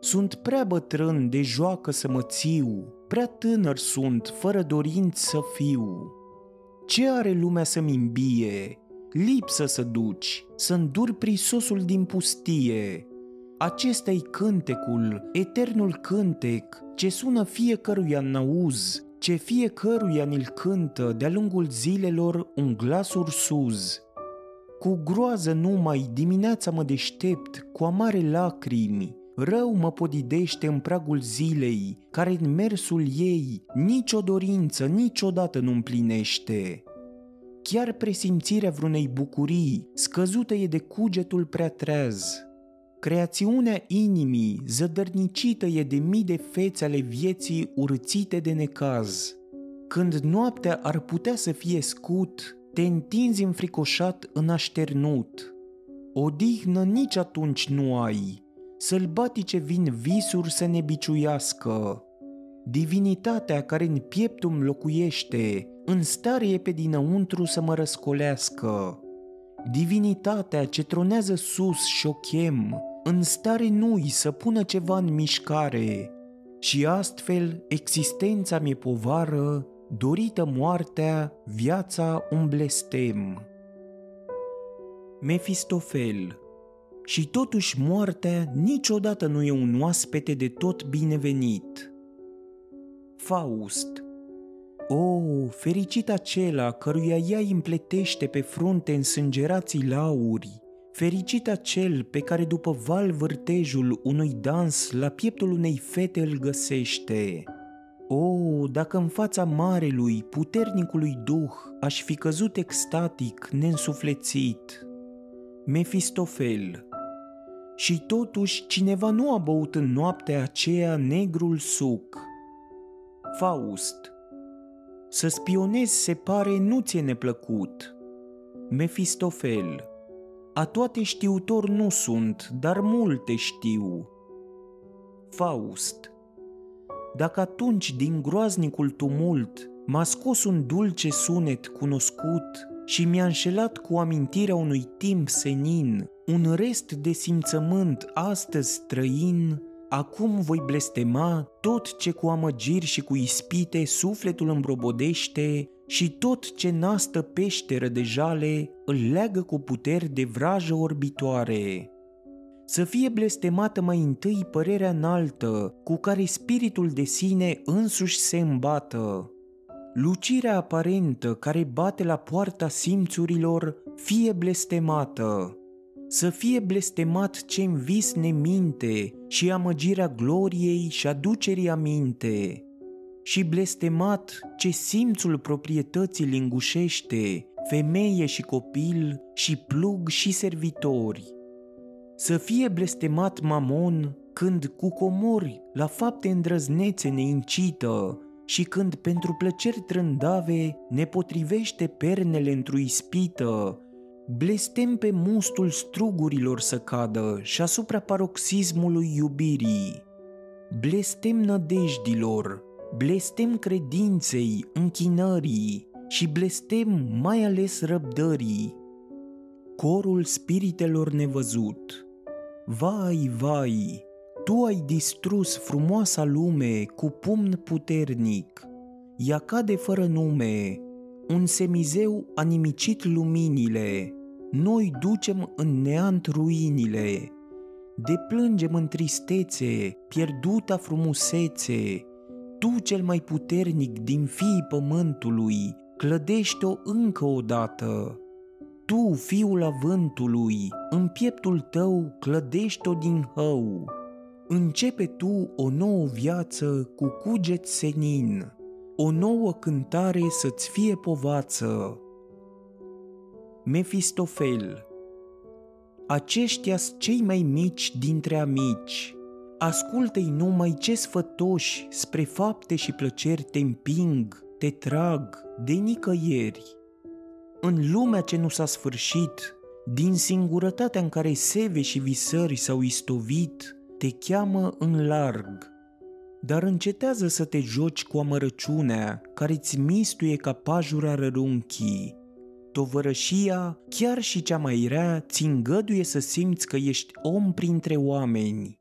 Sunt prea bătrân de joacă să mă țiu, prea tânăr sunt, fără dorință să fiu. Ce are lumea să-mi îmbie? lipsă să duci, să înduri prisosul din pustie. Acesta-i cântecul, eternul cântec, ce sună fiecăruia în auz, ce fiecăruia ni-l cântă de-a lungul zilelor un glas ursuz. Cu groază numai dimineața mă deștept, cu amare lacrimi, rău mă podidește în pragul zilei, care în mersul ei nicio dorință niciodată nu împlinește. Chiar presimțirea vreunei bucurii scăzută e de cugetul prea treaz. Creațiunea inimii zădărnicită e de mii de fețe ale vieții urțite de necaz. Când noaptea ar putea să fie scut, te întinzi înfricoșat în așternut. Odihnă nici atunci nu ai, sălbatice vin visuri să ne biciuiască. Divinitatea care în pieptul locuiește în stare e pe dinăuntru să mă răscolească. Divinitatea ce tronează sus și o chem, în stare nu să pună ceva în mișcare, și astfel existența mi-e povară, dorită moartea, viața un blestem. Mefistofel Și totuși moartea niciodată nu e un oaspete de tot binevenit. Faust o, fericit acela căruia ea împletește pe frunte însângerații lauri, fericit acel pe care după val vârtejul unui dans la pieptul unei fete îl găsește. O, dacă în fața marelui, puternicului duh, aș fi căzut extatic, neînsuflețit. Mefistofel Și totuși cineva nu a băut în noaptea aceea negrul suc. Faust să spionezi se pare nu ți-e neplăcut. Mefistofel A toate știutor nu sunt, dar multe știu. Faust Dacă atunci din groaznicul tumult m-a scos un dulce sunet cunoscut și mi-a înșelat cu amintirea unui timp senin, un rest de simțământ astăzi străin, acum voi blestema tot ce cu amăgiri și cu ispite sufletul îmbrobodește și tot ce nastă peșteră de jale îl leagă cu puteri de vrajă orbitoare. Să fie blestemată mai întâi părerea înaltă cu care spiritul de sine însuși se îmbată. Lucirea aparentă care bate la poarta simțurilor fie blestemată. Să fie blestemat ce în vis ne minte și amăgirea gloriei și aducerii aminte și blestemat ce simțul proprietății lingușește, femeie și copil și plug și servitori. Să fie blestemat mamon când cu comori la fapte îndrăznețe ne incită și când pentru plăceri trândave ne potrivește pernele într-o ispită, blestem pe mustul strugurilor să cadă și asupra paroxismului iubirii. Blestem nădejdilor, blestem credinței, închinării și blestem mai ales răbdării. Corul spiritelor nevăzut. Vai, vai, tu ai distrus frumoasa lume cu pumn puternic. Ea cade fără nume, un semizeu a nimicit luminile. Noi ducem în neant ruinile. Deplângem în tristețe, pierduta frumusețe, tu cel mai puternic din fiii pământului, clădește-o încă o dată. Tu, fiul avântului, în pieptul tău clădește-o din hău. Începe tu o nouă viață cu cuget senin, o nouă cântare să-ți fie povață. Mefistofel Aceștia cei mai mici dintre amici, ascultă-i numai ce sfătoși spre fapte și plăceri te împing, te trag, de nicăieri. În lumea ce nu s-a sfârșit, din singurătatea în care seve și visări s-au istovit, te cheamă în larg. Dar încetează să te joci cu amărăciunea care-ți mistuie ca pajura rărunchii. Tovărășia, chiar și cea mai rea, ți îngăduie să simți că ești om printre oameni.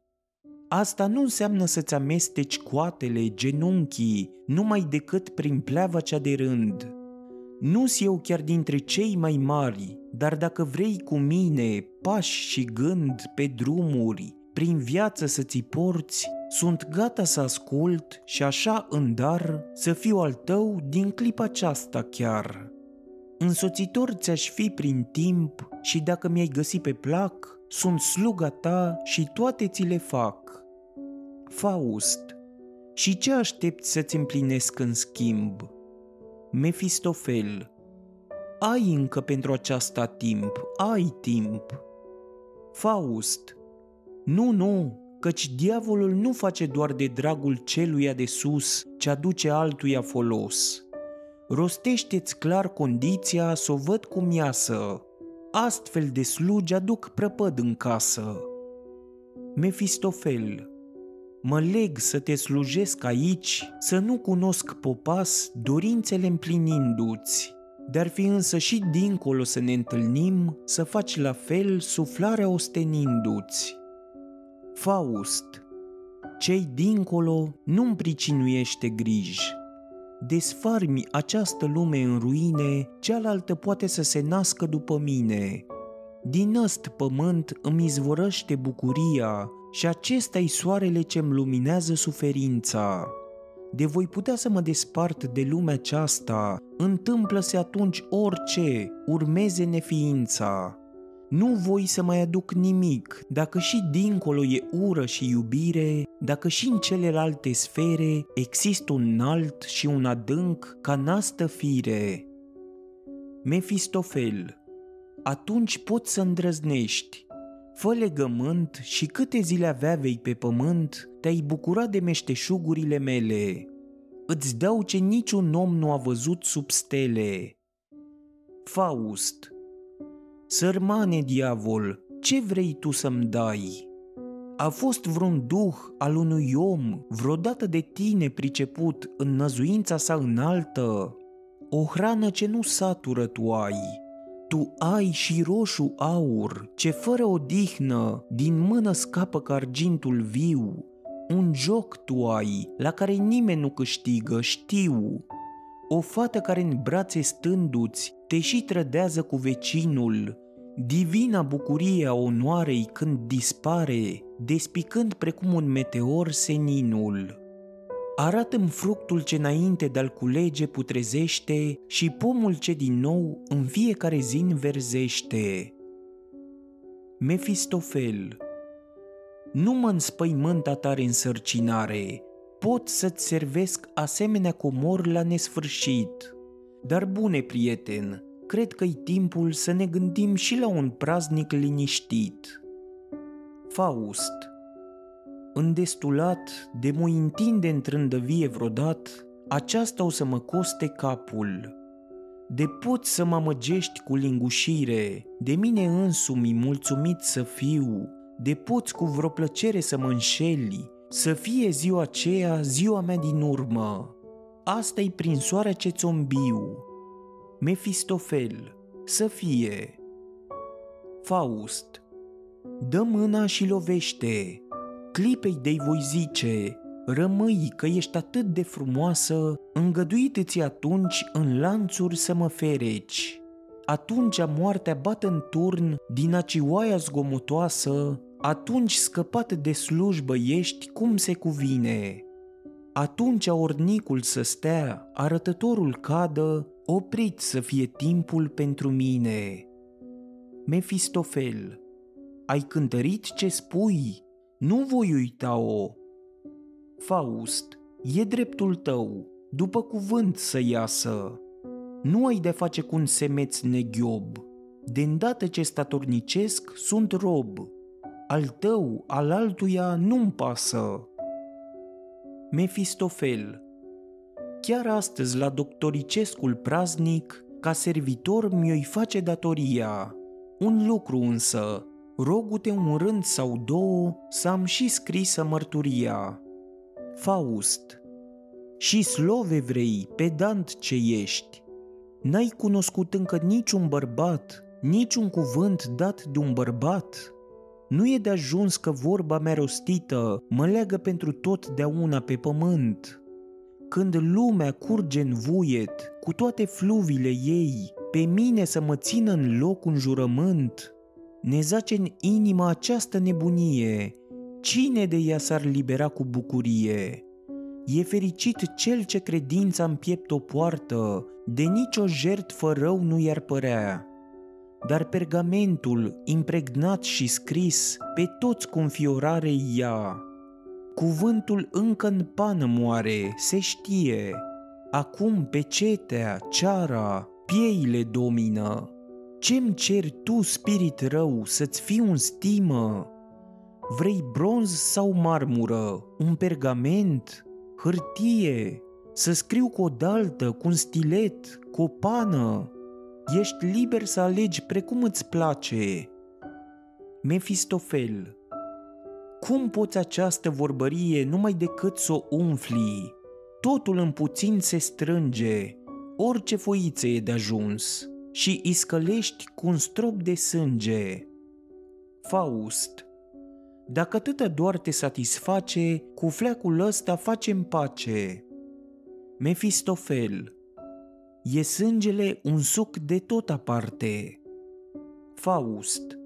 Asta nu înseamnă să-ți amesteci coatele, genunchii, numai decât prin pleava cea de rând. Nu-s eu chiar dintre cei mai mari, dar dacă vrei cu mine, pași și gând pe drumuri, prin viață să ți porți, sunt gata să ascult și așa în dar să fiu al tău din clipa aceasta chiar. Însoțitor ți-aș fi prin timp și dacă mi-ai găsit pe plac, sunt sluga ta și toate ți le fac. Faust, și ce aștepți să-ți împlinesc în schimb? Mefistofel, ai încă pentru aceasta timp, ai timp. Faust, nu, nu, căci diavolul nu face doar de dragul celuia de sus ce aduce altuia folos. Rostește-ți clar condiția să o văd cum iasă. Astfel de slugi aduc prăpăd în casă. Mefistofel, Mă leg să te slujesc aici, să nu cunosc popas dorințele împlinindu-ți. Dar fi însă și dincolo să ne întâlnim, să faci la fel suflarea ostenindu-ți. Faust Cei dincolo nu-mi pricinuiește griji. Desfarmi această lume în ruine, cealaltă poate să se nască după mine. Din ăst pământ îmi izvorăște bucuria, și acesta-i soarele ce-mi luminează suferința. De voi putea să mă despart de lumea aceasta, întâmplă-se atunci orice, urmeze neființa. Nu voi să mai aduc nimic, dacă și dincolo e ură și iubire, dacă și în celelalte sfere există un înalt și un adânc ca nastă fire. Mefistofel, atunci poți să îndrăznești, Fă legământ și câte zile avea vei pe pământ, te-ai bucurat de meșteșugurile mele. Îți dau ce niciun om nu a văzut sub stele. Faust Sărmane diavol, ce vrei tu să-mi dai? A fost vreun duh al unui om vreodată de tine priceput în năzuința sa înaltă? O hrană ce nu satură tu ai, tu ai și roșu aur, ce fără odihnă din mână scapă ca argintul viu. Un joc tu ai, la care nimeni nu câștigă, știu. o fată care în brațe stânduți te și trădează cu vecinul, divina bucurie a onoarei când dispare, despicând precum un meteor seninul. Arată-mi fructul ce înainte de-al culege putrezește și pomul ce din nou în fiecare zi înverzește. Mefistofel Nu mă înspăimânta tare însărcinare, pot să-ți servesc asemenea comor la nesfârșit. Dar bune prieten, cred că-i timpul să ne gândim și la un praznic liniștit. Faust Îndestulat de mă întinde întrândăvie vrodat, aceasta o să mă coste capul. De poți să mă amăgești cu lingușire, de mine însumi mulțumit să fiu, de poți cu vreo plăcere să mă înșeli, să fie ziua aceea ziua mea din urmă. Asta-i prin soarea ce-ți ombiu. Mefistofel, să fie. Faust, dă mâna și lovește. Clipei de voi zice, rămâi că ești atât de frumoasă, îngăduite-ți atunci în lanțuri să mă fereci. Atunci moartea bată în turn din acioaia zgomotoasă, atunci scăpat de slujbă ești cum se cuvine. Atunci ornicul să stea, arătătorul cadă, oprit să fie timpul pentru mine. Mefistofel, ai cântărit ce spui, nu voi uita-o. Faust, e dreptul tău, după cuvânt să iasă. Nu ai de face cu un semeț neghiob. De îndată ce statornicesc, sunt rob al tău, al altuia nu-mi pasă. Mefistofel Chiar astăzi la doctoricescul praznic, ca servitor mi-o face datoria. Un lucru însă, rogu-te un rând sau două să am și scrisă mărturia. Faust Și slove vrei, pedant ce ești, N-ai cunoscut încă niciun bărbat, niciun cuvânt dat de un bărbat, nu e de ajuns că vorba mea rostită mă leagă pentru totdeauna pe pământ. Când lumea curge în vuiet, cu toate fluvile ei, pe mine să mă țină în loc un jurământ, ne zace în inima această nebunie, cine de ea s-ar libera cu bucurie? E fericit cel ce credința în piept o poartă, de nicio jertfă rău nu i-ar părea dar pergamentul impregnat și scris pe toți cu înfiorare ia. Cuvântul încă în pană moare, se știe, acum pe cetea, ceara, pieile domină. Ce-mi ceri tu, spirit rău, să-ți fii un stimă? Vrei bronz sau marmură, un pergament, hârtie, să scriu cu o daltă, cu un stilet, cu o pană, Ești liber să alegi precum îți place. Mefistofel Cum poți această vorbărie numai decât să o umfli? Totul în puțin se strânge, orice foiță e de ajuns și iscălești cu un strop de sânge. Faust Dacă atâta doar te satisface, cu fleacul ăsta facem pace. Mefistofel E sângele un suc de tot aparte. Faust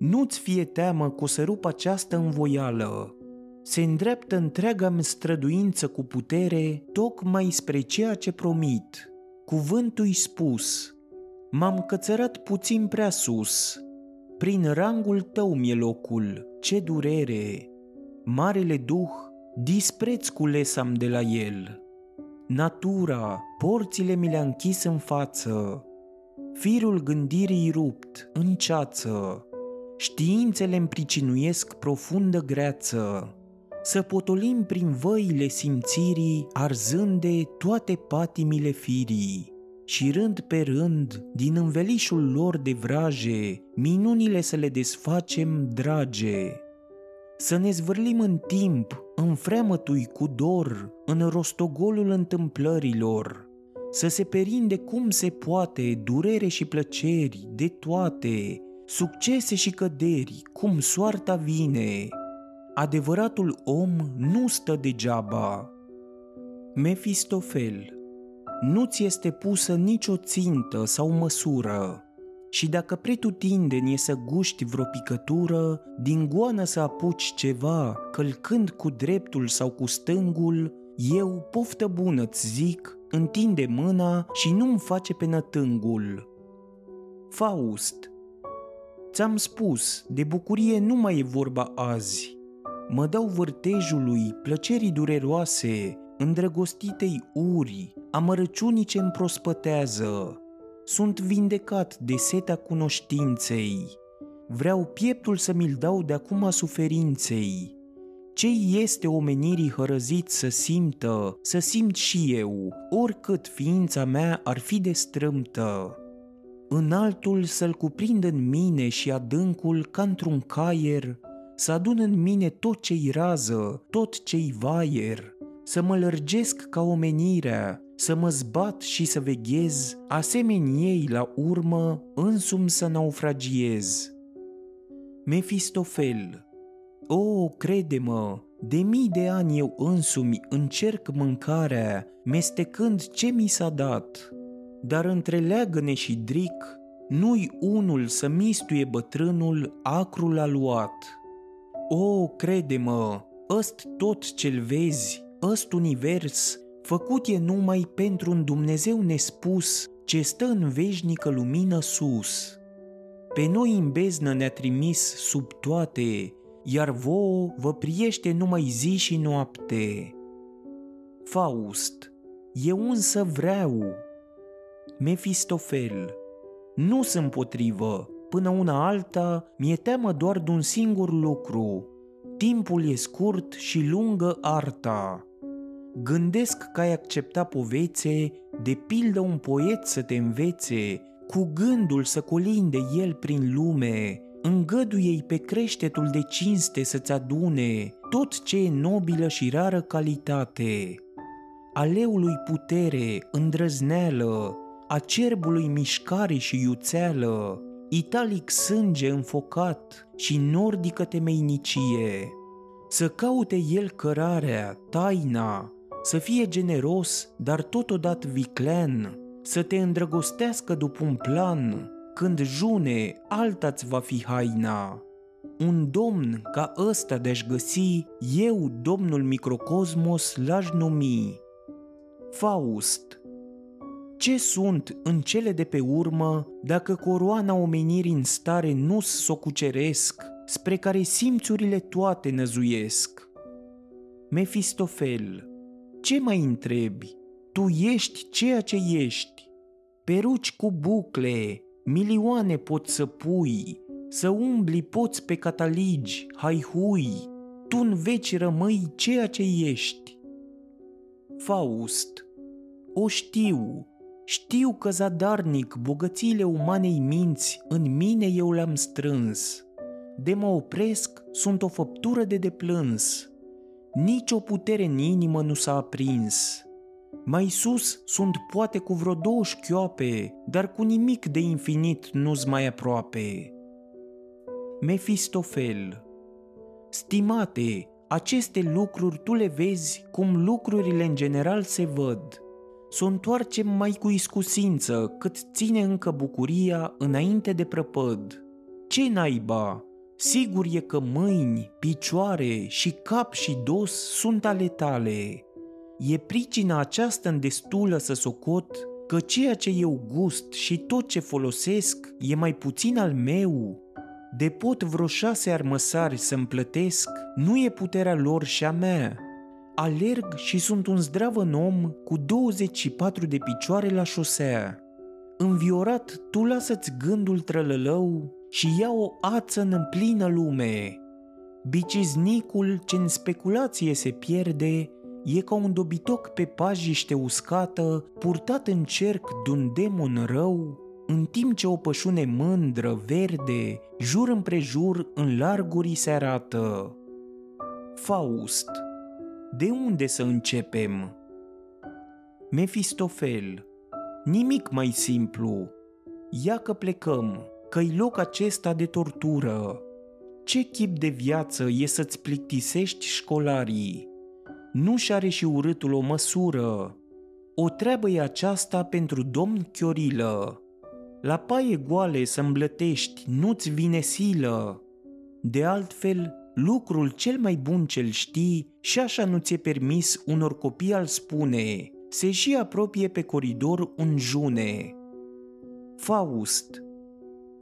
Nu-ți fie teamă că o să rup această învoială. Se îndreaptă întreaga mi străduință cu putere tocmai spre ceea ce promit. Cuvântul-i spus. M-am cățărat puțin prea sus. Prin rangul tău mi-e locul, ce durere! Marele duh, dispreț culesam de la el natura, porțile mi le-a închis în față, firul gândirii rupt, în ceață, științele împricinuiesc profundă greață, să potolim prin văile simțirii, arzânde toate patimile firii, și rând pe rând, din învelișul lor de vraje, minunile să le desfacem drage, să ne zvârlim în timp, în freamătui cu dor, în rostogolul întâmplărilor, să se perinde cum se poate durere și plăceri de toate, succese și căderi, cum soarta vine. Adevăratul om nu stă degeaba. Mefistofel nu ți este pusă nicio țintă sau măsură. Și dacă pretutindeni e să guști vreo picătură, din goană să apuci ceva, călcând cu dreptul sau cu stângul, eu, poftă bună-ți zic, întinde mâna și nu-mi face pe nătângul. Faust Ți-am spus, de bucurie nu mai e vorba azi. Mă dau vârtejului, plăcerii dureroase, îndrăgostitei uri, amărăciunii ce îmi prospătează. Sunt vindecat de seta cunoștinței. Vreau pieptul să mi-l dau de acum a suferinței. Ce este omenirii hărăzit să simtă, să simt și eu, oricât ființa mea ar fi de strâmtă. În altul să-l cuprind în mine și adâncul ca într-un caier, să adun în mine tot ce-i rază, tot ce-i vaier, să mă lărgesc ca omenirea, să mă zbat și să veghez, asemeni ei la urmă, însum să naufragiez. Mefistofel O, crede-mă, de mii de ani eu însumi încerc mâncarea, mestecând ce mi s-a dat, dar între leagăne și dric, nu-i unul să mistuie bătrânul acrul aluat. O, crede-mă, ăst tot ce-l vezi, ăst univers, făcut e numai pentru un Dumnezeu nespus, ce stă în veșnică lumină sus. Pe noi în beznă ne-a trimis sub toate, iar vouă vă priește numai zi și noapte. Faust, eu însă vreau. Mefistofel, nu sunt potrivă, până una alta mi-e teamă doar de un singur lucru. Timpul e scurt și lungă arta. Gândesc că ai accepta povețe, de pildă un poet să te învețe, cu gândul să colinde el prin lume, îngăduie-i pe creștetul de cinste să-ți adune tot ce e nobilă și rară calitate. Aleului putere, îndrăzneală, a cerbului mișcare și iuțeală, italic sânge înfocat și nordică temeinicie. Să caute el cărarea, taina, să fie generos, dar totodată viclen, să te îndrăgostească după un plan, când june, alta-ți va fi haina. Un domn ca ăsta de-aș găsi, eu, domnul microcosmos, l-aș numi. Faust Ce sunt în cele de pe urmă dacă coroana omenirii în stare nu s-o cuceresc, spre care simțurile toate năzuiesc? Mefistofel ce mai întrebi? Tu ești ceea ce ești. Peruci cu bucle, milioane poți să pui, să umbli poți pe cataligi, hui, tu în veci rămâi ceea ce ești. Faust O știu, știu că zadarnic bogățiile umanei minți în mine eu le-am strâns. De mă opresc, sunt o făptură de deplâns nici o putere în inimă nu s-a aprins. Mai sus sunt poate cu vreo două șchioape, dar cu nimic de infinit nu-s mai aproape. Mefistofel Stimate, aceste lucruri tu le vezi cum lucrurile în general se văd. S-o întoarcem mai cu iscusință cât ține încă bucuria înainte de prăpăd. Ce naiba, Sigur e că mâini, picioare și cap și dos sunt ale tale. E pricina aceasta în destulă să socot că ceea ce eu gust și tot ce folosesc e mai puțin al meu. De pot vreo șase armăsari să-mi plătesc, nu e puterea lor și a mea. Alerg și sunt un zdravă om cu 24 de picioare la șosea. Înviorat, tu lasă-ți gândul trălălău și ia o ață în plină lume. Biciznicul ce în speculație se pierde e ca un dobitoc pe pajiște uscată, purtat în cerc de-un demon rău, în timp ce o pășune mândră, verde, jur împrejur în larguri se arată. Faust De unde să începem? Mefistofel Nimic mai simplu. Ia că plecăm că-i loc acesta de tortură. Ce chip de viață e să-ți plictisești școlarii? Nu și are și urâtul o măsură. O treabă e aceasta pentru domn Chiorilă. La paie goale să îmblătești, nu-ți vine silă. De altfel, lucrul cel mai bun cel știi și așa nu ți-e permis unor copii al spune, se și apropie pe coridor un june. Faust,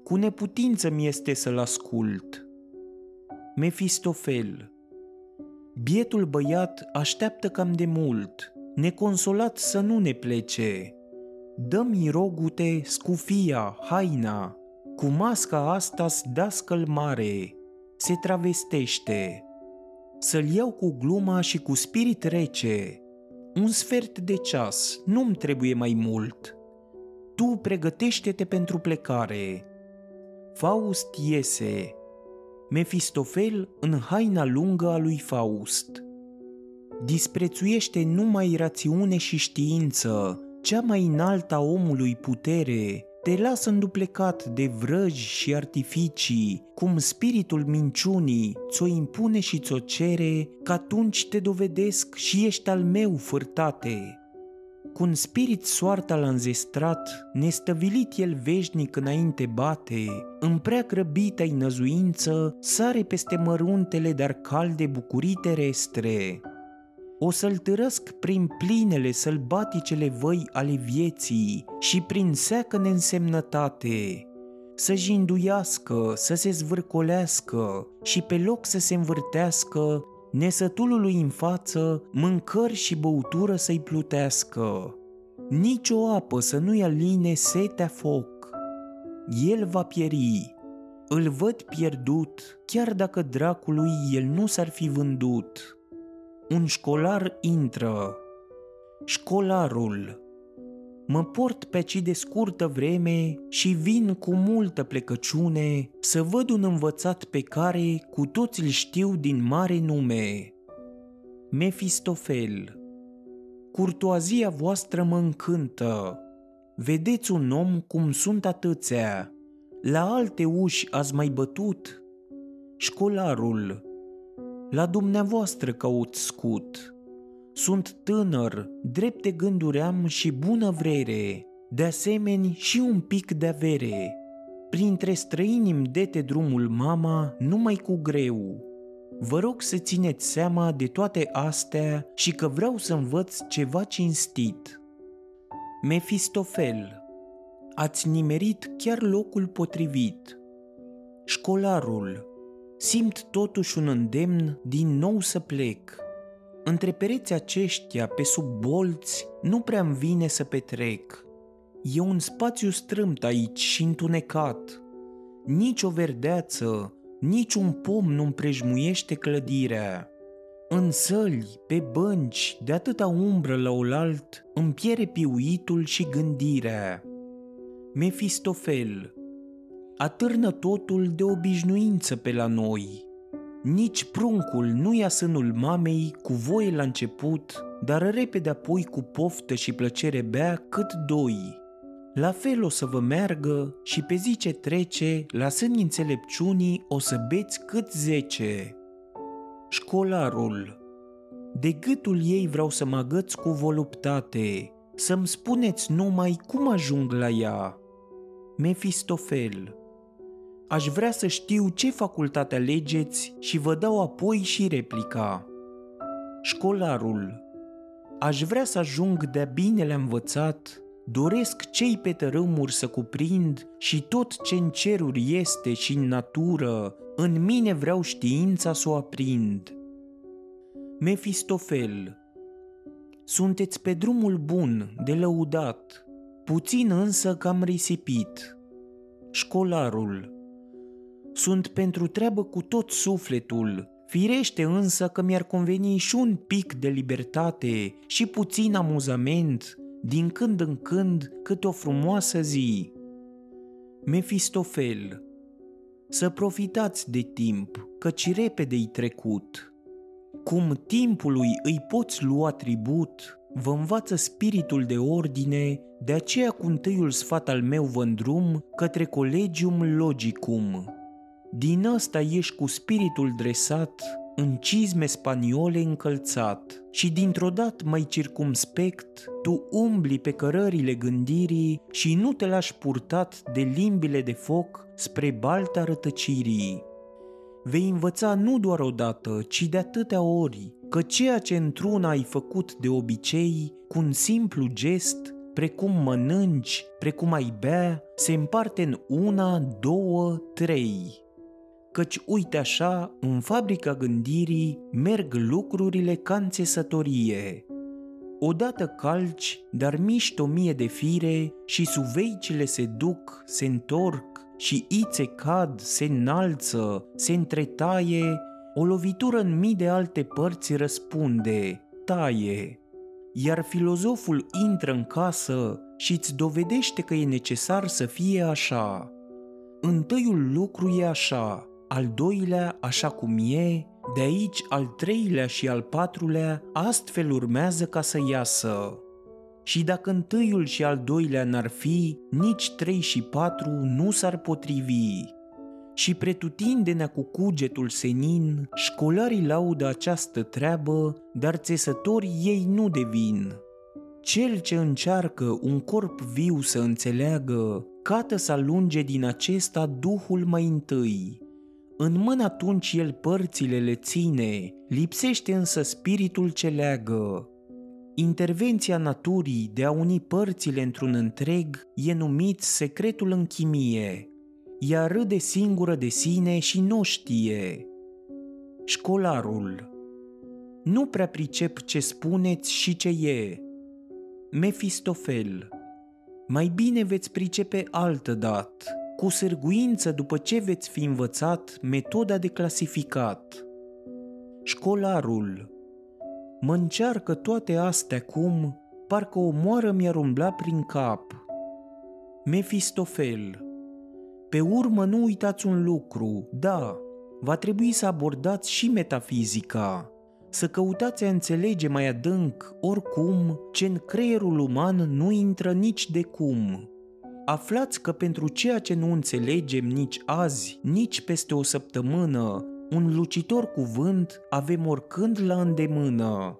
cu neputință mi este să-l ascult. Mefistofel, bietul băiat așteaptă cam de mult, neconsolat să nu ne plece. Dă-mi rogute scufia, haina, cu masca asta dascăl mare, se travestește. Să-l iau cu gluma și cu spirit rece. Un sfert de ceas, nu-mi trebuie mai mult. Tu pregătește-te pentru plecare. Faust iese. Mefistofel în haina lungă a lui Faust. Disprețuiește numai rațiune și știință, cea mai înaltă a omului putere, te lasă înduplecat de vrăji și artificii, cum spiritul minciunii ți-o impune și ți-o cere, că atunci te dovedesc și ești al meu fârtate. Cu un spirit soarta l-a înzestrat, nestăvilit el veșnic înainte bate, în prea grăbită-i năzuință, sare peste măruntele, dar calde bucurii terestre o să-l târăsc prin plinele sălbaticele văi ale vieții și prin seacă neînsemnătate, să jinduiască, să se zvârcolească și pe loc să se învârtească, nesătulului în față, mâncări și băutură să-i plutească. Nici o apă să nu-i aline setea foc. El va pieri. Îl văd pierdut, chiar dacă dracului el nu s-ar fi vândut un școlar intră. Școlarul. Mă port pe ci de scurtă vreme și vin cu multă plecăciune să văd un învățat pe care cu toți îl știu din mare nume. Mefistofel. Curtoazia voastră mă încântă. Vedeți un om cum sunt atâția. La alte uși ați mai bătut? Școlarul la dumneavoastră caut scut. Sunt tânăr, drepte gânduri am și bună vrere, de asemenea și un pic de avere. Printre străini îmi dete drumul mama numai cu greu. Vă rog să țineți seama de toate astea și că vreau să învăț ceva cinstit. Mefistofel, ați nimerit chiar locul potrivit. Școlarul, simt totuși un îndemn din nou să plec. Între pereții aceștia, pe sub bolți, nu prea-mi vine să petrec. E un spațiu strâmt aici și întunecat. Nici o verdeață, nici un pom nu împrejmuiește clădirea. În săli, pe bănci, de atâta umbră la oalt, îmi piere piuitul și gândirea. Mefistofel, atârnă totul de obișnuință pe la noi. Nici pruncul nu ia sânul mamei cu voie la început, dar repede apoi cu poftă și plăcere bea cât doi. La fel o să vă meargă și pe zi ce trece, la sânii înțelepciunii o să beți cât zece. Școlarul De gâtul ei vreau să mă agăț cu voluptate, să-mi spuneți numai cum ajung la ea. Mefistofel Aș vrea să știu ce facultate alegeți și vă dau apoi și replica. Școlarul. Aș vrea să ajung de-a binele învățat, doresc cei pe tărâmuri să cuprind și tot ce în ceruri este și în natură, în mine vreau știința să o aprind. Mefistofel. Sunteți pe drumul bun, de lăudat, puțin însă cam risipit. Școlarul sunt pentru treabă cu tot sufletul, firește însă că mi-ar conveni și un pic de libertate și puțin amuzament, din când în când cât o frumoasă zi. Mefistofel Să profitați de timp, căci repede-i trecut. Cum timpului îi poți lua tribut, vă învață spiritul de ordine, de aceea cu întâiul sfat al meu vă îndrum către Colegium Logicum. Din ăsta ești cu spiritul dresat, în cizme spaniole încălțat și dintr-o dată mai circumspect, tu umbli pe cărările gândirii și nu te lași purtat de limbile de foc spre balta rătăcirii. Vei învăța nu doar odată, ci de atâtea ori, că ceea ce într-una ai făcut de obicei, cu un simplu gest, precum mănânci, precum ai bea, se împarte în una, două, trei. Căci uite așa, în fabrica gândirii merg lucrurile ca în țesătorie. Odată calci, dar miști o mie de fire și suveicile se duc, se întorc și ițe cad, se înalță, se întretaie, o lovitură în mii de alte părți răspunde, taie iar filozoful intră în casă și îți dovedește că e necesar să fie așa. Întâiul lucru e așa, al doilea așa cum e, de aici al treilea și al patrulea astfel urmează ca să iasă. Și dacă întâiul și al doilea n-ar fi, nici trei și patru nu s-ar potrivi și pretutindenea cu cugetul senin, școlarii laudă această treabă, dar țesători ei nu devin. Cel ce încearcă un corp viu să înțeleagă, cată să alunge din acesta Duhul mai întâi. În mână atunci el părțile le ține, lipsește însă spiritul ce leagă. Intervenția naturii de a uni părțile într-un întreg e numit secretul în chimie, ea râde singură de sine și nu știe. Școlarul Nu prea pricep ce spuneți și ce e. Mefistofel Mai bine veți pricepe altă dat, cu sârguință după ce veți fi învățat metoda de clasificat. Școlarul Mă încearcă toate astea cum, parcă o moară mi-ar umbla prin cap. Mefistofel pe urmă nu uitați un lucru, da, va trebui să abordați și metafizica, să căutați a înțelege mai adânc, oricum, ce în creierul uman nu intră nici de cum. Aflați că pentru ceea ce nu înțelegem nici azi, nici peste o săptămână, un lucitor cuvânt avem oricând la îndemână.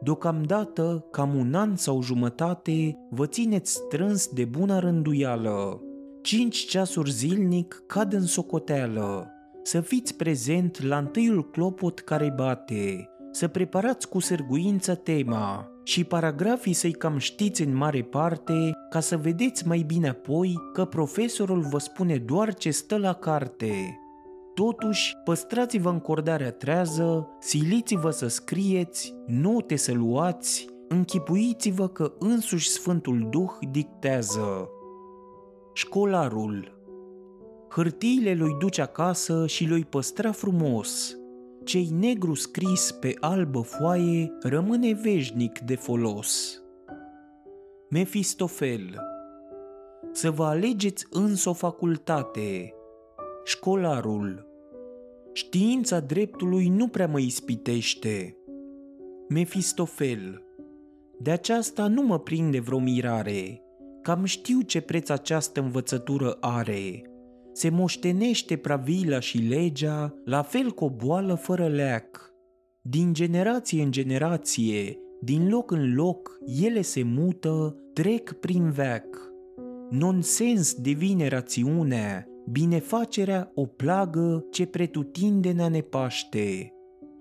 Deocamdată, cam un an sau jumătate, vă țineți strâns de bună rânduială cinci ceasuri zilnic cad în socoteală. Să fiți prezent la întâiul clopot care bate, să preparați cu sârguință tema și paragrafii să-i cam știți în mare parte ca să vedeți mai bine apoi că profesorul vă spune doar ce stă la carte. Totuși, păstrați-vă încordarea trează, siliți-vă să scrieți, note să luați, închipuiți-vă că însuși Sfântul Duh dictează școlarul. Hârtiile lui duce acasă și lui păstra frumos. Cei negru scris pe albă foaie rămâne veșnic de folos. Mefistofel Să vă alegeți însă o facultate. Școlarul Știința dreptului nu prea mă ispitește. Mefistofel De aceasta nu mă prinde vreo mirare Cam știu ce preț această învățătură are. Se moștenește pravila și legea, la fel cu o boală fără leac. Din generație în generație, din loc în loc, ele se mută, trec prin veac. Nonsens devine rațiunea, binefacerea o plagă ce pretutindenea ne paște.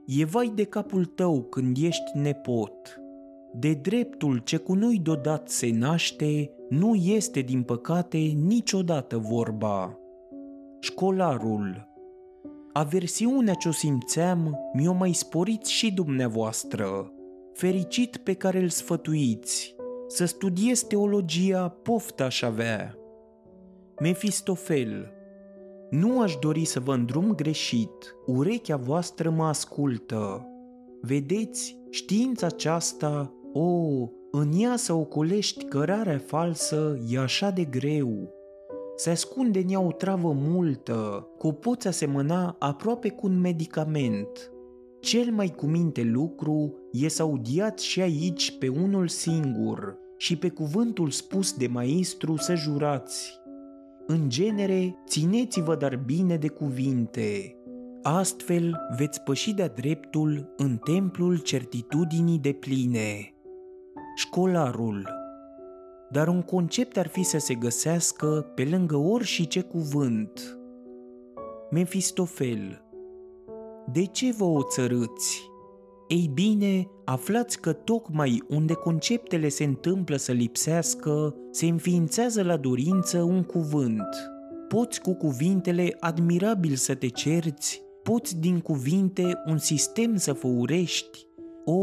E vai de capul tău când ești nepot. De dreptul ce cu noi dodat se naște, nu este, din păcate, niciodată vorba. Școlarul Aversiunea ce-o simțeam mi-o mai sporit și dumneavoastră. Fericit pe care îl sfătuiți, să studiez teologia poftă aș avea. Mefistofel Nu aș dori să vă îndrum greșit, urechea voastră mă ascultă. Vedeți, știința aceasta, o, în ea să ocolești cărarea falsă e așa de greu. Se ascunde în ea o travă multă, cu o poți asemăna aproape cu un medicament. Cel mai cuminte lucru e să audiați și aici pe unul singur și pe cuvântul spus de maestru să jurați. În genere, țineți-vă dar bine de cuvinte. Astfel veți păși de-a dreptul în templul certitudinii de pline. Școlarul Dar un concept ar fi să se găsească pe lângă orice cuvânt. Mefistofel De ce vă oțărâți? Ei bine, aflați că tocmai unde conceptele se întâmplă să lipsească, se înființează la dorință un cuvânt. Poți cu cuvintele admirabil să te cerți, poți din cuvinte un sistem să făurești. O,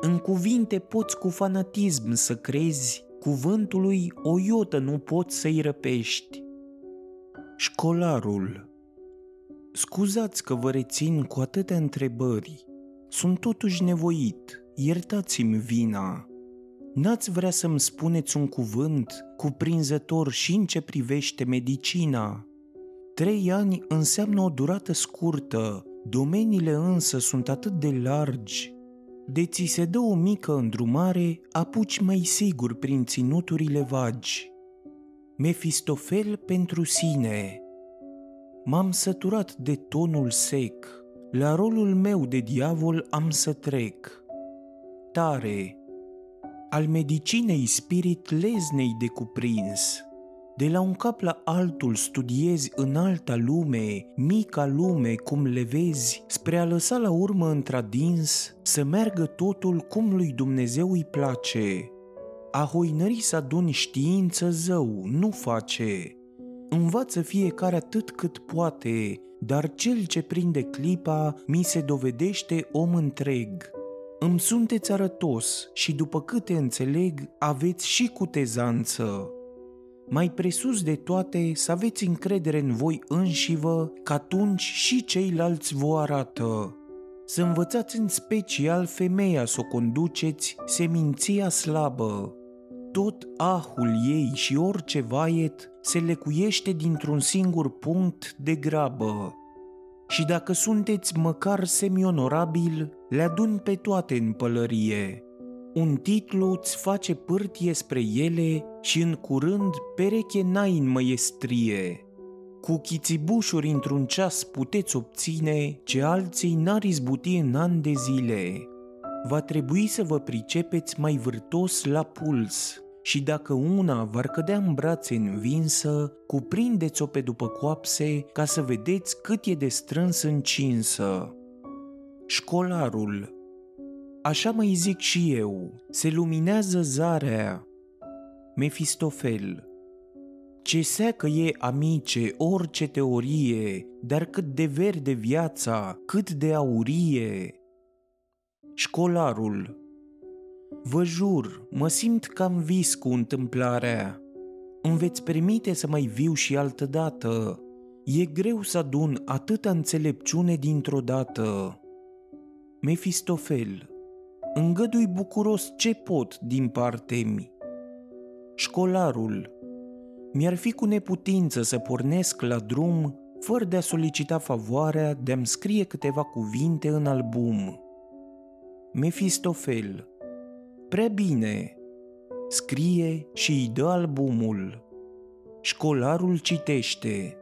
în cuvinte poți cu fanatism să crezi, cuvântului o iotă nu poți să-i răpești. Școlarul Scuzați că vă rețin cu atâtea întrebări, sunt totuși nevoit, iertați-mi vina. N-ați vrea să-mi spuneți un cuvânt cuprinzător și în ce privește medicina? Trei ani înseamnă o durată scurtă, domeniile însă sunt atât de largi. De ți se dă o mică îndrumare, apuci mai sigur prin ținuturile vagi. Mefistofel pentru sine M-am săturat de tonul sec, la rolul meu de diavol am să trec. Tare, al medicinei spirit leznei de cuprins, de la un cap la altul studiezi în alta lume, mica lume cum le vezi, spre a lăsa la urmă întradins să meargă totul cum lui Dumnezeu îi place. A hoinări să aduni știință zău nu face. Învață fiecare atât cât poate, dar cel ce prinde clipa mi se dovedește om întreg. Îmi sunteți arătos și după câte înțeleg, aveți și cutezanță. Mai presus de toate, să aveți încredere în voi înșivă, că atunci și ceilalți vă arată. Să învățați în special femeia să o conduceți, seminția slabă. Tot ahul ei și orice vaiet se lecuiește dintr-un singur punct de grabă. Și dacă sunteți măcar semionorabil, le adun pe toate în pălărie. Un titlu îți face pârtie spre ele și în curând pereche n-ai în măiestrie. Cu chițibușuri într-un ceas puteți obține ce alții n-ar izbuti în ani de zile. Va trebui să vă pricepeți mai vârtos la puls, și dacă una v-ar cădea în brațe învinsă, cuprindeți-o pe după coapse ca să vedeți cât e de strâns încinsă. Școlarul Așa mai zic și eu, se luminează zarea. Mefistofel Ce seacă e, amice, orice teorie, dar cât de verde viața, cât de aurie. Școlarul Vă jur, mă simt cam vis cu întâmplarea. Îmi veți permite să mai viu și altă dată. E greu să adun atâta înțelepciune dintr-o dată. Mefistofel, îngădui bucuros ce pot din partea mi. Școlarul, mi-ar fi cu neputință să pornesc la drum fără de a solicita favoarea de a-mi scrie câteva cuvinte în album. Mefistofel, Prea bine. Scrie și îi dă albumul. Școlarul citește.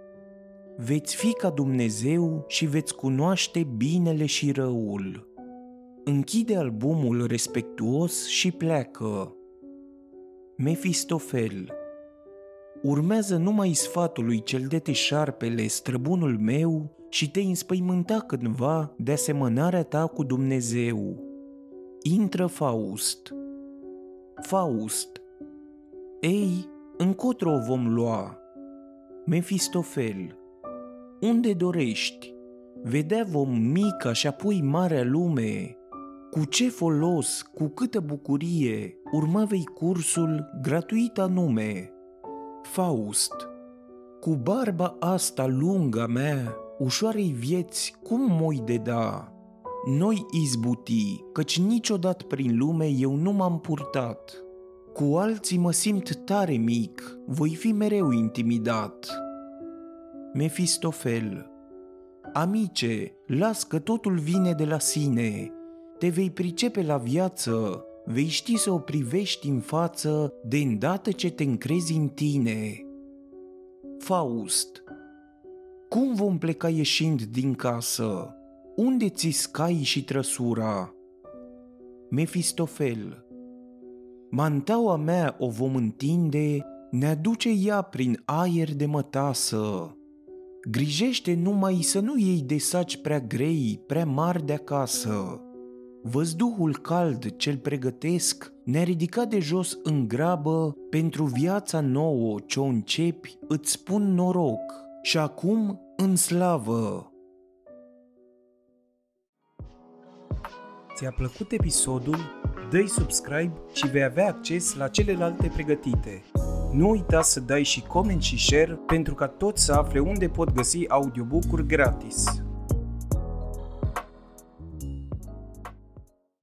Veți fi ca Dumnezeu și veți cunoaște binele și răul. Închide albumul respectuos și pleacă. Mefistofel Urmează numai sfatul lui cel de te șarpele, străbunul meu, și te înspăimânta cândva de asemănarea ta cu Dumnezeu. Intră Faust. Faust. Ei, încotro o vom lua? Mefistofel. Unde dorești? Vedea vom mica și apoi marea lume. Cu ce folos, cu câtă bucurie, urma vei cursul gratuit anume. Faust. Cu barba asta lungă mea, ușoarei vieți, cum moi de da? noi izbuti, căci niciodată prin lume eu nu m-am purtat. Cu alții mă simt tare mic, voi fi mereu intimidat. Mefistofel Amice, las că totul vine de la sine. Te vei pricepe la viață, vei ști să o privești în față de îndată ce te încrezi în tine. Faust Cum vom pleca ieșind din casă? Unde ți scai și trăsura? Mefistofel Mantaua mea o vom întinde, ne aduce ea prin aer de mătasă. Grijește numai să nu iei de saci prea grei, prea mari de acasă. Văzduhul cald cel pregătesc ne-a ridicat de jos în grabă pentru viața nouă ce-o începi, îți spun noroc și acum în slavă. Ți-a plăcut episodul? Dă-i subscribe și vei avea acces la celelalte pregătite. Nu uita să dai și coment și share pentru ca toți să afle unde pot găsi audiobook-uri gratis.